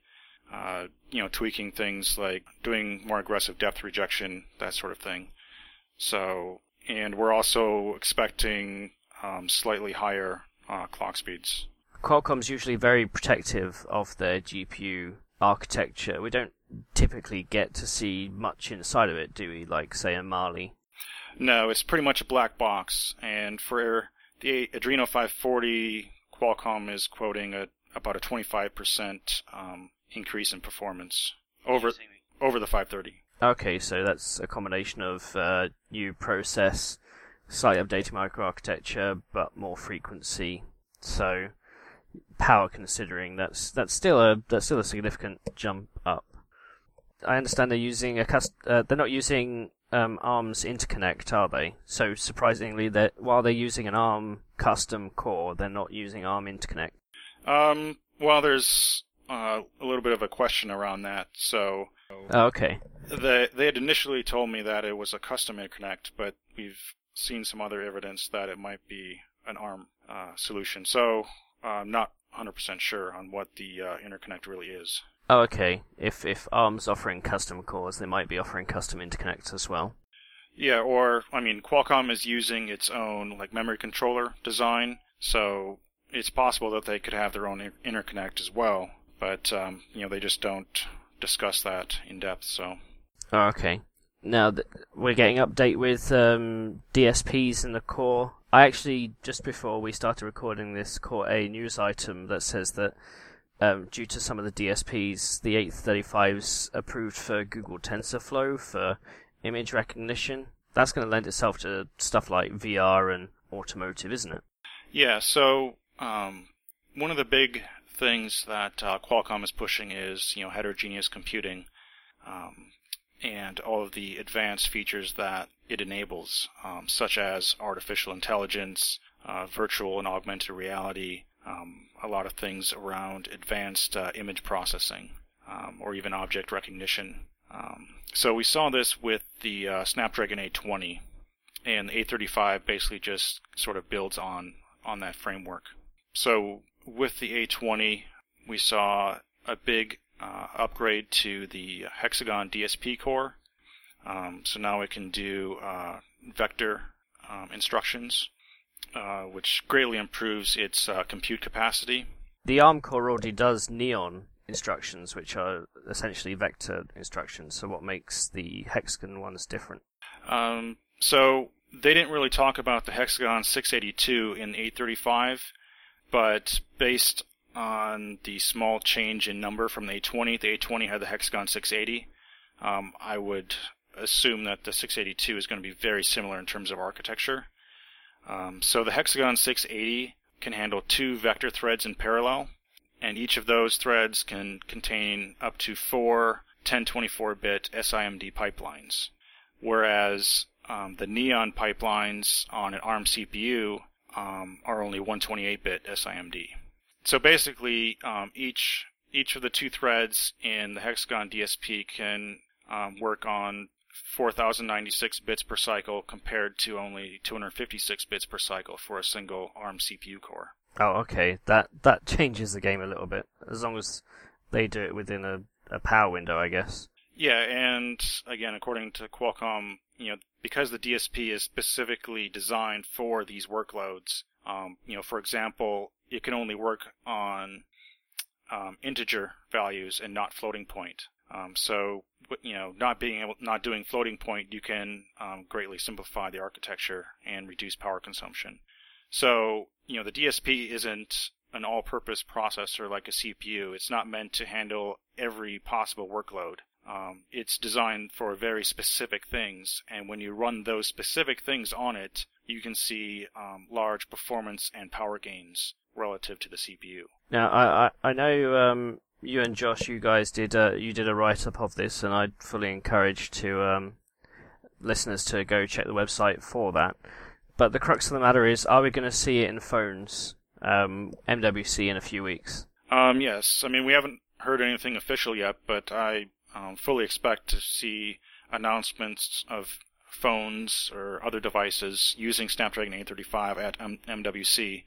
uh, you know tweaking things like doing more aggressive depth rejection, that sort of thing. So, and we're also expecting um, slightly higher uh, clock speeds. Qualcomm's usually very protective of their GPU architecture. We don't typically get to see much inside of it, do we? Like, say, in Mali. No, it's pretty much a black box. And for the Adreno 540, Qualcomm is quoting a, about a 25% um, increase in performance over over the 530. Okay, so that's a combination of uh, new process, slightly updated microarchitecture, but more frequency. So power considering that's that's still a that's still a significant jump up. I understand they're using a cust- uh, they're not using um, ARM's interconnect, are they? So surprisingly, that while they're using an ARM custom core, they're not using ARM interconnect. Um, well, there's uh, a little bit of a question around that. So, oh, okay. They they had initially told me that it was a custom interconnect, but we've seen some other evidence that it might be an ARM uh, solution. So I'm not 100% sure on what the uh, interconnect really is. Oh, okay. If if ARM's offering custom cores, they might be offering custom interconnects as well. Yeah, or I mean, Qualcomm is using its own like memory controller design, so it's possible that they could have their own interconnect as well. But um, you know, they just don't discuss that in depth. So. Oh, okay. Now th- we're getting update with um, DSPs in the core. I actually just before we started recording this caught a news item that says that um, due to some of the DSPs, the 835's approved for Google TensorFlow for image recognition. That's going to lend itself to stuff like VR and automotive, isn't it? Yeah. So um, one of the big things that uh, Qualcomm is pushing is you know heterogeneous computing. Um, and all of the advanced features that it enables, um, such as artificial intelligence, uh, virtual and augmented reality, um, a lot of things around advanced uh, image processing um, or even object recognition. Um, so we saw this with the uh, Snapdragon 820, and the 835 basically just sort of builds on on that framework. So with the 820, we saw a big uh, upgrade to the Hexagon DSP core. Um, so now it can do uh, vector um, instructions, uh, which greatly improves its uh, compute capacity. The ARM core already does Neon instructions, which are essentially vector instructions. So what makes the Hexagon ones different? Um, so they didn't really talk about the Hexagon 682 in 835, but based on the small change in number from the 820, the 820 had the Hexagon 680. Um, I would assume that the 682 is going to be very similar in terms of architecture. Um, so the Hexagon 680 can handle two vector threads in parallel, and each of those threads can contain up to four 1024-bit SIMD pipelines, whereas um, the Neon pipelines on an ARM CPU um, are only 128-bit SIMD. So basically, um, each each of the two threads in the Hexagon DSP can um, work on 4096 bits per cycle compared to only 256 bits per cycle for a single ARM CPU core. Oh, okay. That that changes the game a little bit. As long as they do it within a, a power window, I guess. Yeah, and again, according to Qualcomm, you know, because the DSP is specifically designed for these workloads, um, you know, for example, it can only work on um, integer values and not floating point. Um, so, you know, not being able, not doing floating point, you can um, greatly simplify the architecture and reduce power consumption. So, you know, the DSP isn't an all-purpose processor like a CPU. It's not meant to handle every possible workload. Um, it's designed for very specific things, and when you run those specific things on it, you can see um, large performance and power gains relative to the CPU. Now, I I, I know um, you and Josh, you guys did uh, you did a write up of this, and I'd fully encourage to um, listeners to go check the website for that. But the crux of the matter is, are we going to see it in phones, um, MWC, in a few weeks? Um, yes. I mean, we haven't heard anything official yet, but I um, fully expect to see announcements of phones or other devices using Snapdragon 835 at M- MWC.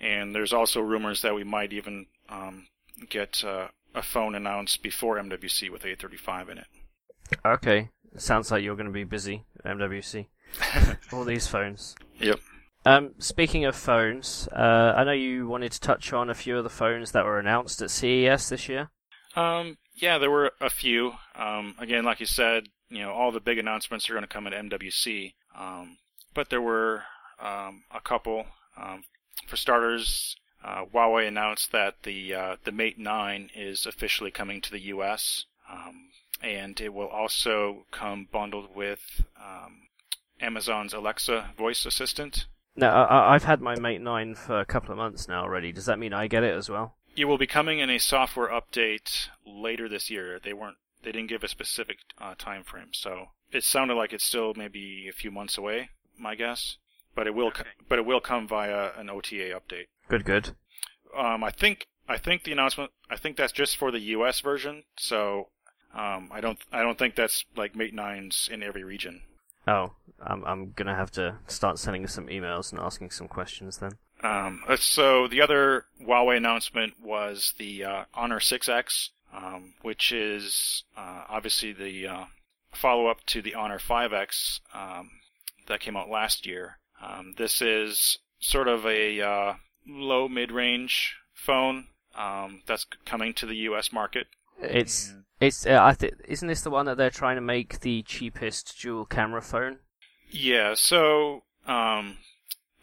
And there's also rumors that we might even um, get uh, a phone announced before MWC with 835 in it. Okay, sounds like you're going to be busy at MWC. (laughs) All these phones. Yep. Um, speaking of phones, uh, I know you wanted to touch on a few of the phones that were announced at CES this year. Um, yeah, there were a few. Um, again, like you said, you know, all the big announcements are going to come at MWC. Um, but there were um, a couple. Um, for starters, uh, Huawei announced that the uh, the Mate 9 is officially coming to the U.S. Um, and it will also come bundled with um, Amazon's Alexa voice assistant. Now, I, I've had my Mate 9 for a couple of months now already. Does that mean I get it as well? It will be coming in a software update later this year. They weren't they didn't give a specific uh, time frame, so it sounded like it's still maybe a few months away. My guess, but it will co- but it will come via an OTA update. Good, good. Um, I think I think the announcement I think that's just for the U.S. version, so um, I don't I don't think that's like Mate 9s in every region. Oh, I'm I'm gonna have to start sending some emails and asking some questions then. Um, uh, so the other Huawei announcement was the uh, Honor 6X, um, which is uh, obviously the uh, follow-up to the Honor 5X um, that came out last year. Um, this is sort of a uh, low mid-range phone um, that's coming to the U.S. market. It's it's uh, I think isn't this the one that they're trying to make the cheapest dual camera phone? Yeah, so um,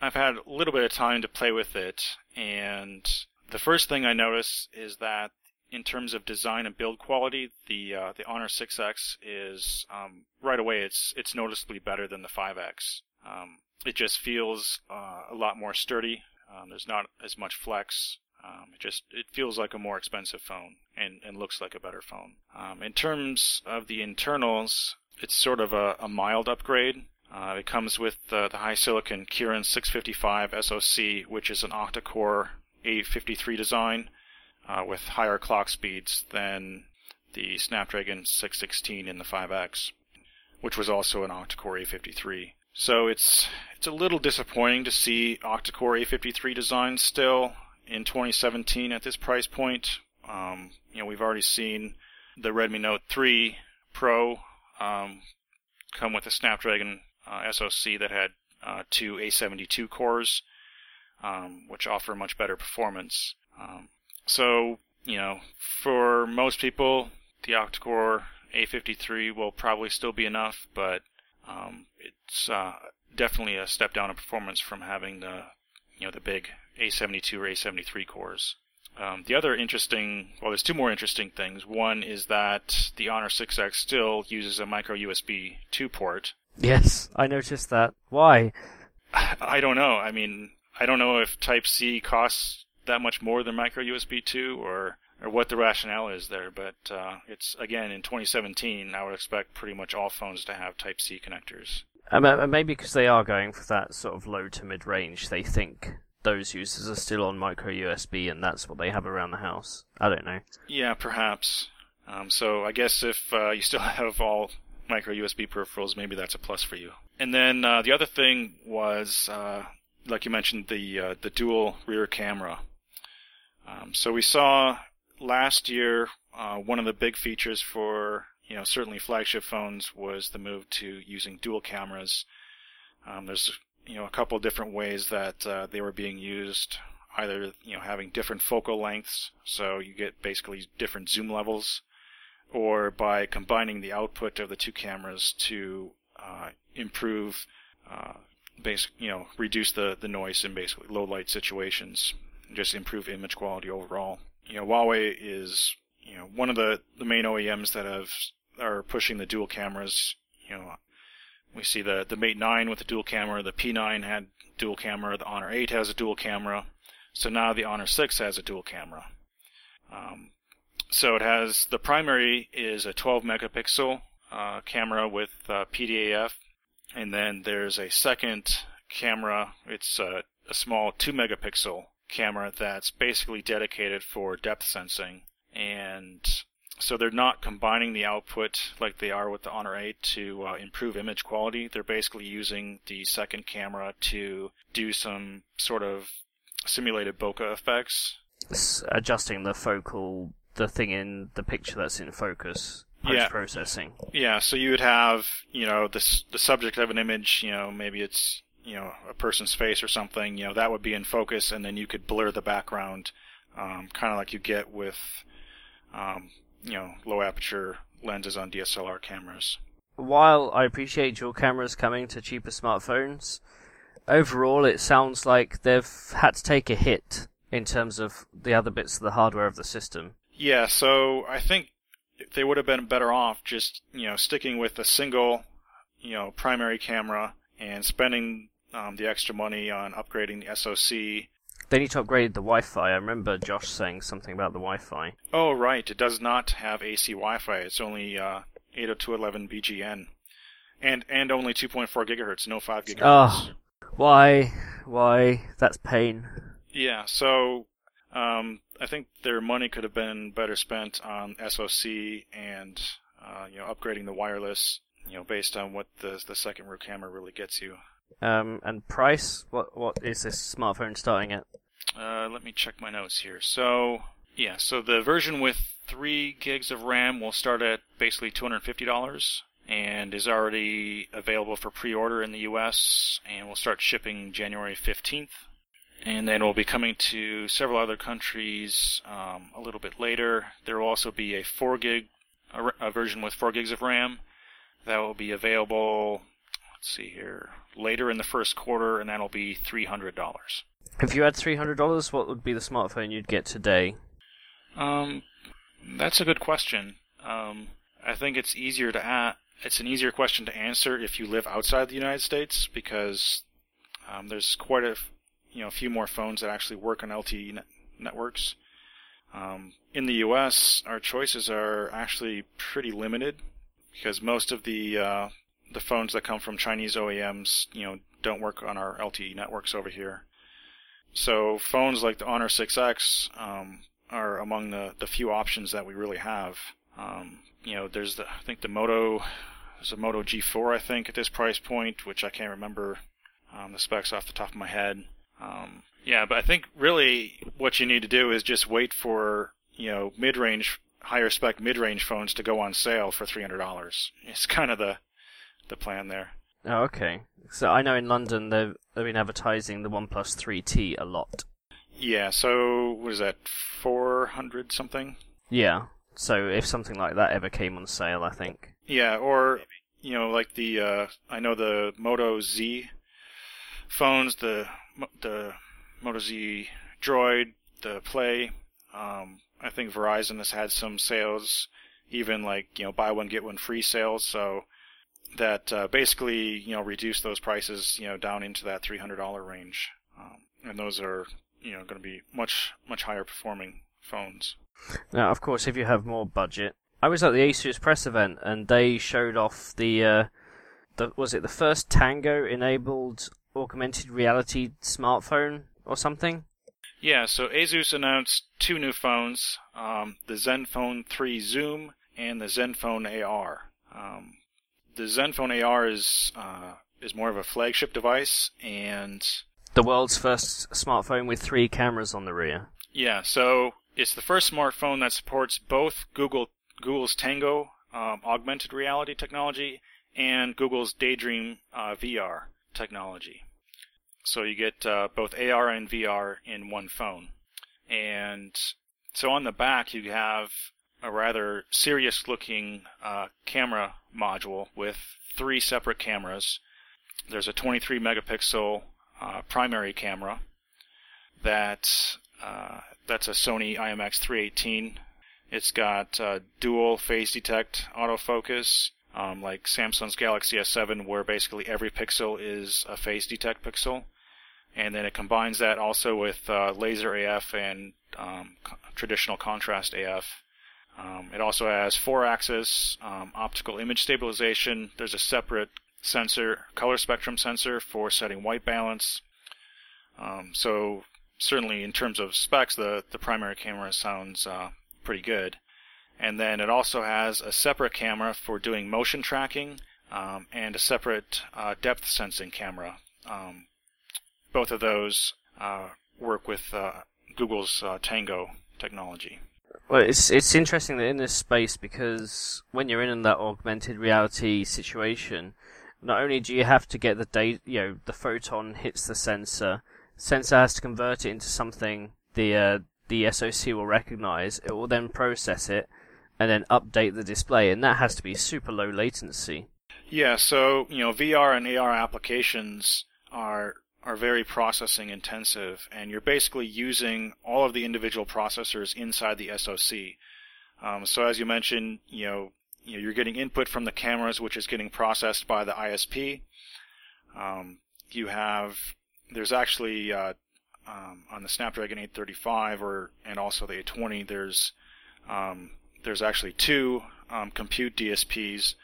I've had a little bit of time to play with it, and the first thing I notice is that in terms of design and build quality, the uh, the Honor 6X is um, right away it's it's noticeably better than the 5X. Um, it just feels uh, a lot more sturdy. Um, there's not as much flex. Um, it just it feels like a more expensive phone and, and looks like a better phone. Um, in terms of the internals, it's sort of a, a mild upgrade. Uh, it comes with uh, HiSilicon Kirin 655 SoC, which is an octa-core A53 design uh, with higher clock speeds than the Snapdragon 616 in the 5X, which was also an octa-core A53. So it's it's a little disappointing to see octa-core A53 designs still in 2017 at this price point. Um, you know, we've already seen the Redmi Note 3 Pro um, come with a Snapdragon uh, SoC that had uh, two A72 cores, um, which offer much better performance. Um, so, you know, for most people, the octa-core A53 will probably still be enough, but um, it's uh, definitely a step down in performance from having the, you know, the big A72 or A73 cores. Um, the other interesting, well, there's two more interesting things. One is that the Honor 6X still uses a micro USB 2 port. Yes, I noticed that. Why? I don't know. I mean, I don't know if Type C costs that much more than micro USB 2 or or what the rationale is there, but uh, it's again in 2017. I would expect pretty much all phones to have Type C connectors. Um, maybe because they are going for that sort of low to mid range, they think those users are still on micro USB, and that's what they have around the house. I don't know. Yeah, perhaps. Um, so I guess if uh, you still (laughs) have all micro USB peripherals, maybe that's a plus for you. And then uh, the other thing was, uh, like you mentioned, the uh, the dual rear camera. Um, so we saw last year uh, one of the big features for you know certainly flagship phones was the move to using dual cameras. Um, there's you know a couple different ways that uh, they were being used. Either you know having different focal lengths, so you get basically different zoom levels, or by combining the output of the two cameras to uh, improve, uh, you know reduce the the noise in basically low light situations, just improve image quality overall. You know Huawei is you know one of the the main OEMs that have are pushing the dual cameras. You know we see the, the Mate 9 with the dual camera, the P9 had dual camera, the Honor 8 has a dual camera, so now the Honor 6 has a dual camera. Um, so it has, the primary is a 12 megapixel uh, camera with uh, PDAF, and then there's a second camera, it's a, a small 2 megapixel camera that's basically dedicated for depth sensing, and so they're not combining the output like they are with the Honor 8 to uh, improve image quality. They're basically using the second camera to do some sort of simulated bokeh effects. Adjusting the focal, the thing in the picture that's in focus, post processing. Yeah. yeah, so you would have, you know, this the subject of an image, you know, maybe it's you know a person's face or something, you know, that would be in focus, and then you could blur the background, um, kind of like you get with um, you know, low aperture lenses on DSLR cameras. While I appreciate dual cameras coming to cheaper smartphones, overall it sounds like they've had to take a hit in terms of the other bits of the hardware of the system. Yeah, so I think they would have been better off just, you know, sticking with a single, you know, primary camera and spending um, the extra money on upgrading the SoC they need to upgrade the Wi-Fi. I remember Josh saying something about the Wi-Fi. Oh, right. It does not have AC Wi-Fi. It's only uh, 802.11 BGN, and and only 2.4 gigahertz, no 5 gigahertz. Oh, why? Why? That's pain. Yeah. So, um, I think their money could have been better spent on SoC and uh, you know upgrading the wireless. You know, based on what the the second rear camera really gets you. Um, and price? What what is this smartphone starting at? Uh, let me check my notes here. So yeah, so the version with three gigs of RAM will start at basically two hundred fifty dollars, and is already available for pre-order in the U.S. and will start shipping January fifteenth. And then we'll be coming to several other countries um, a little bit later. There will also be a four gig a, a version with four gigs of RAM that will be available let's see here, later in the first quarter, and that'll be $300. If you had $300, what would be the smartphone you'd get today? Um, that's a good question. Um, I think it's easier to a- it's an easier question to answer if you live outside the United States because um, there's quite a you know a few more phones that actually work on LTE networks. Um, in the U.S., our choices are actually pretty limited because most of the uh, the phones that come from Chinese OEMs, you know, don't work on our LTE networks over here. So phones like the Honor 6X um, are among the, the few options that we really have. Um, you know, there's the I think the Moto there's a Moto G4 I think at this price point, which I can't remember um, the specs off the top of my head. Um, yeah, but I think really what you need to do is just wait for you know mid-range, higher spec mid-range phones to go on sale for three hundred dollars. It's kind of the the plan there. Oh, okay. So I know in London they've they've been advertising the OnePlus 3T a lot. Yeah. So was that? Four hundred something. Yeah. So if something like that ever came on sale, I think. Yeah, or you know, like the uh, I know the Moto Z phones, the the Moto Z Droid, the Play. Um, I think Verizon has had some sales, even like you know buy one get one free sales. So that uh, basically you know reduce those prices you know down into that three hundred dollar range, um, and those are you know going to be much much higher performing phones. Now, of course, if you have more budget, I was at the Asus press event and they showed off the, uh, the was it the first Tango enabled augmented reality smartphone or something? Yeah, so Asus announced two new phones, um, the ZenFone 3 Zoom and the ZenFone AR. Um, the ZenFone AR is uh, is more of a flagship device, and the world's first smartphone with three cameras on the rear. Yeah, so it's the first smartphone that supports both Google Google's Tango um, augmented reality technology and Google's Daydream uh, VR technology. So you get uh, both AR and VR in one phone. And so on the back you have a rather serious looking uh, camera module with three separate cameras. There's a 23 megapixel uh, primary camera that uh, that's a Sony IMX318. It's got uh, dual phase detect autofocus, um, like Samsung's Galaxy S7, where basically every pixel is a phase detect pixel. And then it combines that also with uh, laser AF and um, co- traditional contrast AF. Um, it also has four-axis um, optical image stabilization. There's a separate sensor, color spectrum sensor for setting white balance. Um, so certainly in terms of specs, the, the primary camera sounds uh, pretty good. And then it also has a separate camera for doing motion tracking um, and a separate uh, depth sensing camera. Um, both of those uh, work with uh, Google's uh, Tango technology. Well, it's it's interesting that in this space because when you're in that augmented reality situation, not only do you have to get the data, you know, the photon hits the sensor, sensor has to convert it into something the uh, the SoC will recognize. It will then process it and then update the display, and that has to be super low latency. Yeah, so you know VR and AR applications are are very processing intensive, and you're basically using all of the individual processors inside the SoC. Um, so as you mentioned, you know, you know, you're getting input from the cameras, which is getting processed by the ISP. Um, you have there's actually uh, um, on the Snapdragon 835 or and also the 820 there's um, there's actually two um, compute DSPs.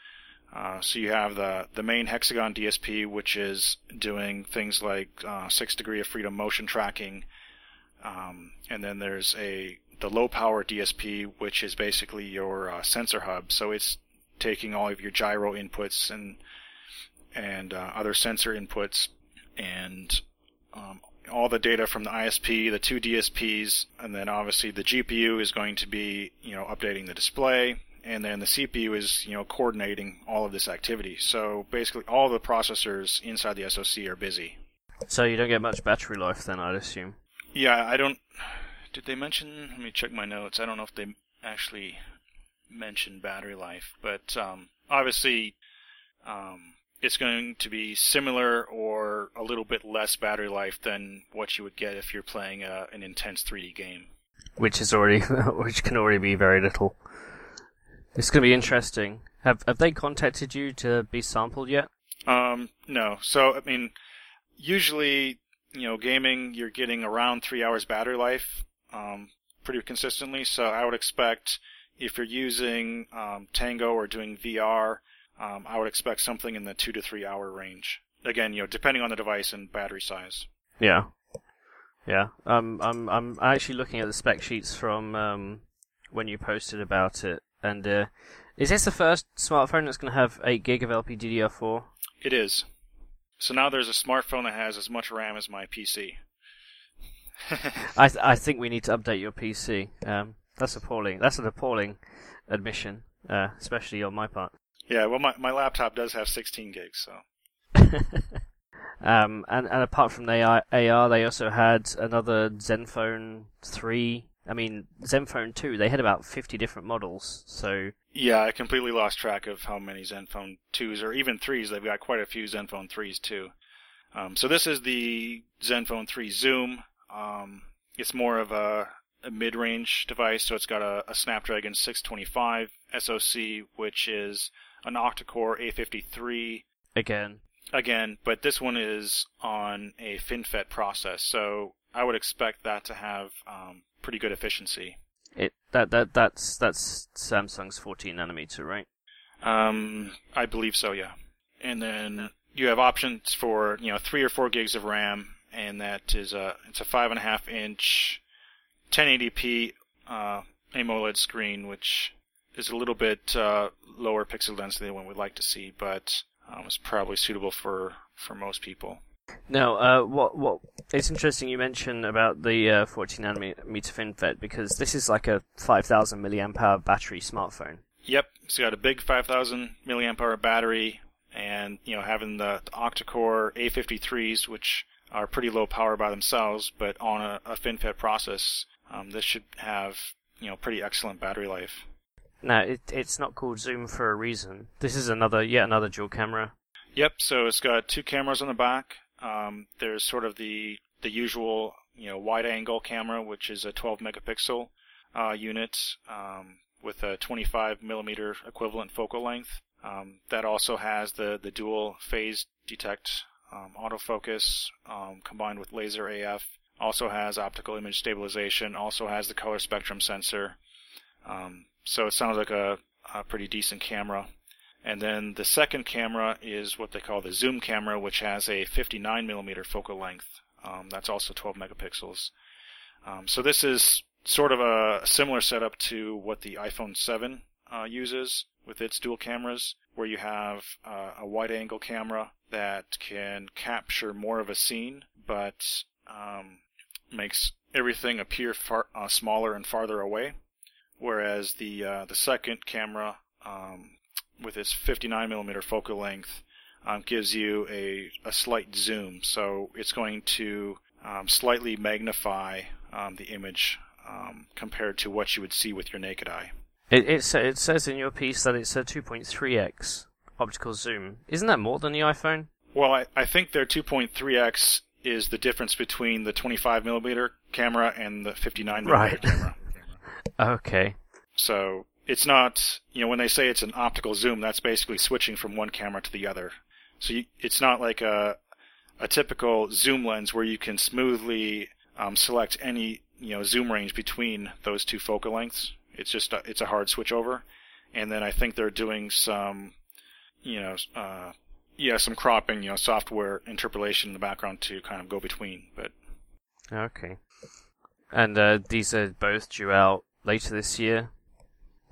Uh, so you have the the main Hexagon DSP, which is doing things like uh, six degree of freedom motion tracking, um, and then there's a the low power DSP, which is basically your uh, sensor hub. So it's taking all of your gyro inputs and and uh, other sensor inputs and um, all the data from the ISP, the two DSPs, and then obviously the GPU is going to be, you know, updating the display, and then the CPU is, you know, coordinating all of this activity. So basically, all the processors inside the SoC are busy. So you don't get much battery life then, I'd assume. Yeah, I don't. Did they mention? Let me check my notes. I don't know if they actually mentioned battery life, but um, obviously, um, it's going to be similar or a little bit less battery life than what you would get if you're playing a, an intense 3D game. Which is already, (laughs) which can already be very little. It's going to be interesting. Have have they contacted you to be sampled yet? Um, no. So I mean, usually, you know, gaming, you're getting around three hours battery life. um, pretty consistently. So I would expect if you're using um, Tango or doing VR, um, I would expect something in the two to three hour range. Again, you know, depending on the device and battery size. Yeah. Yeah. Um, I'm I'm actually looking at the spec sheets from um, when you posted about it, and uh, is this the first smartphone that's going to have 8 gig of LPDDR4? It is. So now there's a smartphone that has as much RAM as my PC. (laughs) I th- I think we need to update your PC. Um, that's appalling. That's an appalling admission, uh, especially on my part. Yeah, well, my, my laptop does have 16 gigs, so. (laughs) um, and, and apart from the AR, they also had another Zenfone 3. I mean, Zenfone 2, they had about 50 different models, so. Yeah, I completely lost track of how many Zenfone 2s or even 3s. They've got quite a few Zenfone 3s too. Um, so this is the Zenfone 3 Zoom. Um, it's more of a, a mid-range device, so it's got a, a Snapdragon 625 SoC, which is an octa-core A53. Again. Again, but this one is on a FinFET process, so I would expect that to have um, pretty good efficiency. It that that that's that's Samsung's 14 nanometer, right? Um, I believe so, yeah. And then you have options for you know three or four gigs of RAM, and that is a it's a five and a half inch 1080p uh, AMOLED screen, which is a little bit uh, lower pixel density than we'd like to see, but um, is probably suitable for for most people. No, uh, what what it's interesting you mentioned about the uh, 14 nanometer FinFET because this is like a 5,000 milliamp hour battery smartphone. Yep, it's got a big 5,000 milliamp hour battery, and you know having the, the octa-core A53s, which are pretty low power by themselves, but on a, a FinFET process, um, this should have you know pretty excellent battery life. No, it, it's not called Zoom for a reason. This is another, yet another dual camera. Yep. So it's got two cameras on the back. Um, there's sort of the the usual, you know, wide angle camera, which is a 12 megapixel uh, unit um, with a 25 millimeter equivalent focal length. Um, that also has the the dual phase detect um, autofocus um, combined with laser AF. Also has optical image stabilization. Also has the color spectrum sensor. Um, so it sounds like a, a pretty decent camera. And then the second camera is what they call the zoom camera, which has a 59 millimeter focal length. Um, that's also 12 megapixels. Um, so this is sort of a similar setup to what the iPhone 7 uh, uses with its dual cameras, where you have uh, a wide angle camera that can capture more of a scene, but um, makes everything appear far, uh, smaller and farther away. Whereas the uh, the second camera um, with its 59 millimeter focal length um, gives you a, a slight zoom. So it's going to um, slightly magnify um, the image um, compared to what you would see with your naked eye. It, it, it says in your piece that it's a 2.3x optical zoom. Isn't that more than the iPhone? Well, I, I think their 2.3x is the difference between the 25 millimeter camera and the 59 millimeter Right. camera. (laughs) Okay. So it's not, you know, when they say it's an optical zoom, that's basically switching from one camera to the other. So you, it's not like a a typical zoom lens where you can smoothly um, select any you know zoom range between those two focal lengths. It's just a, it's a hard switch over, and then I think they're doing some, you know, uh, yeah, some cropping, you know, software interpolation in the background to kind of go between. But Okay. And uh, these are both due out later this year.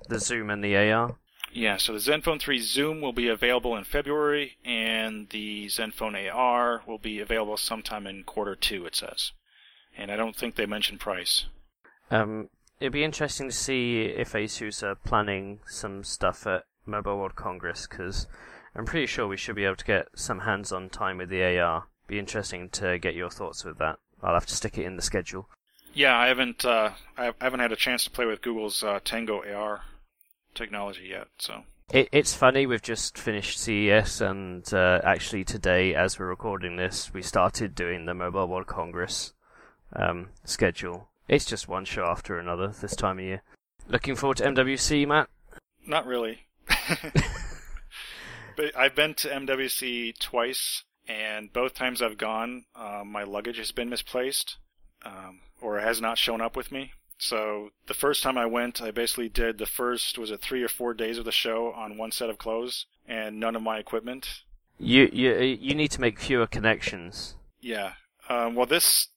The Zoom and the AR. Yeah, so the Zenfone 3 Zoom will be available in February, and the Zenfone AR will be available sometime in quarter two, it says. And I don't think they mentioned price. Um, it'd be interesting to see if ASUS are planning some stuff at Mobile World Congress because I'm pretty sure we should be able to get some hands-on time with the AR. Be interesting to get your thoughts with that. I'll have to stick it in the schedule. Yeah, I haven't uh, I haven't had a chance to play with Google's uh, Tango AR technology yet, so It, it's funny, we've just finished CES, and uh, actually today, as we're recording this, we started doing the Mobile World Congress um, schedule. It's just one show after another this time of year. Looking forward to MWC, Matt? not really. (laughs) but I've been to MWC twice, and both times I've gone, um, my luggage has been misplaced. Um, or has not shown up with me. So the first time I went, I basically did the first was it three or four days of the show on one set of clothes and none of my equipment. You you you need to make fewer connections. Yeah. Um, well, this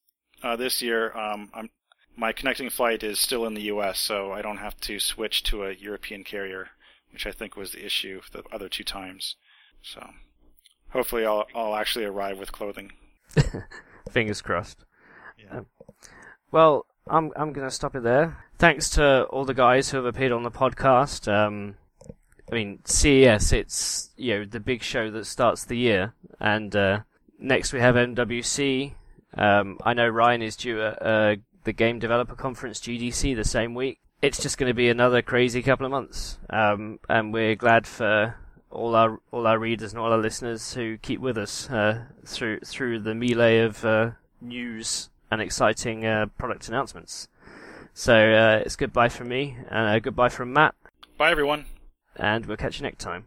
uh, this year, um, I'm, my connecting flight is still in the U.S., so I don't have to switch to a European carrier, which I think was the issue the other two times. So hopefully, I'll I'll actually arrive with clothing. (laughs) Fingers crossed. Well, I'm I'm going to stop it there. Thanks to all the guys who have appeared on the podcast. Um, I mean, CES, it's you know the big show that starts the year, and uh, next we have MWC. Um, I know Ryan is due at uh, the Game Developer Conference GDC the same week. It's just going to be another crazy couple of months, um, and we're glad for all our all our readers and all our listeners who keep with us uh, through through the melee of uh, news and exciting uh, product announcements. So uh, it's goodbye from me and uh, goodbye from Matt, Bye, everyone. and we'll catch you next time.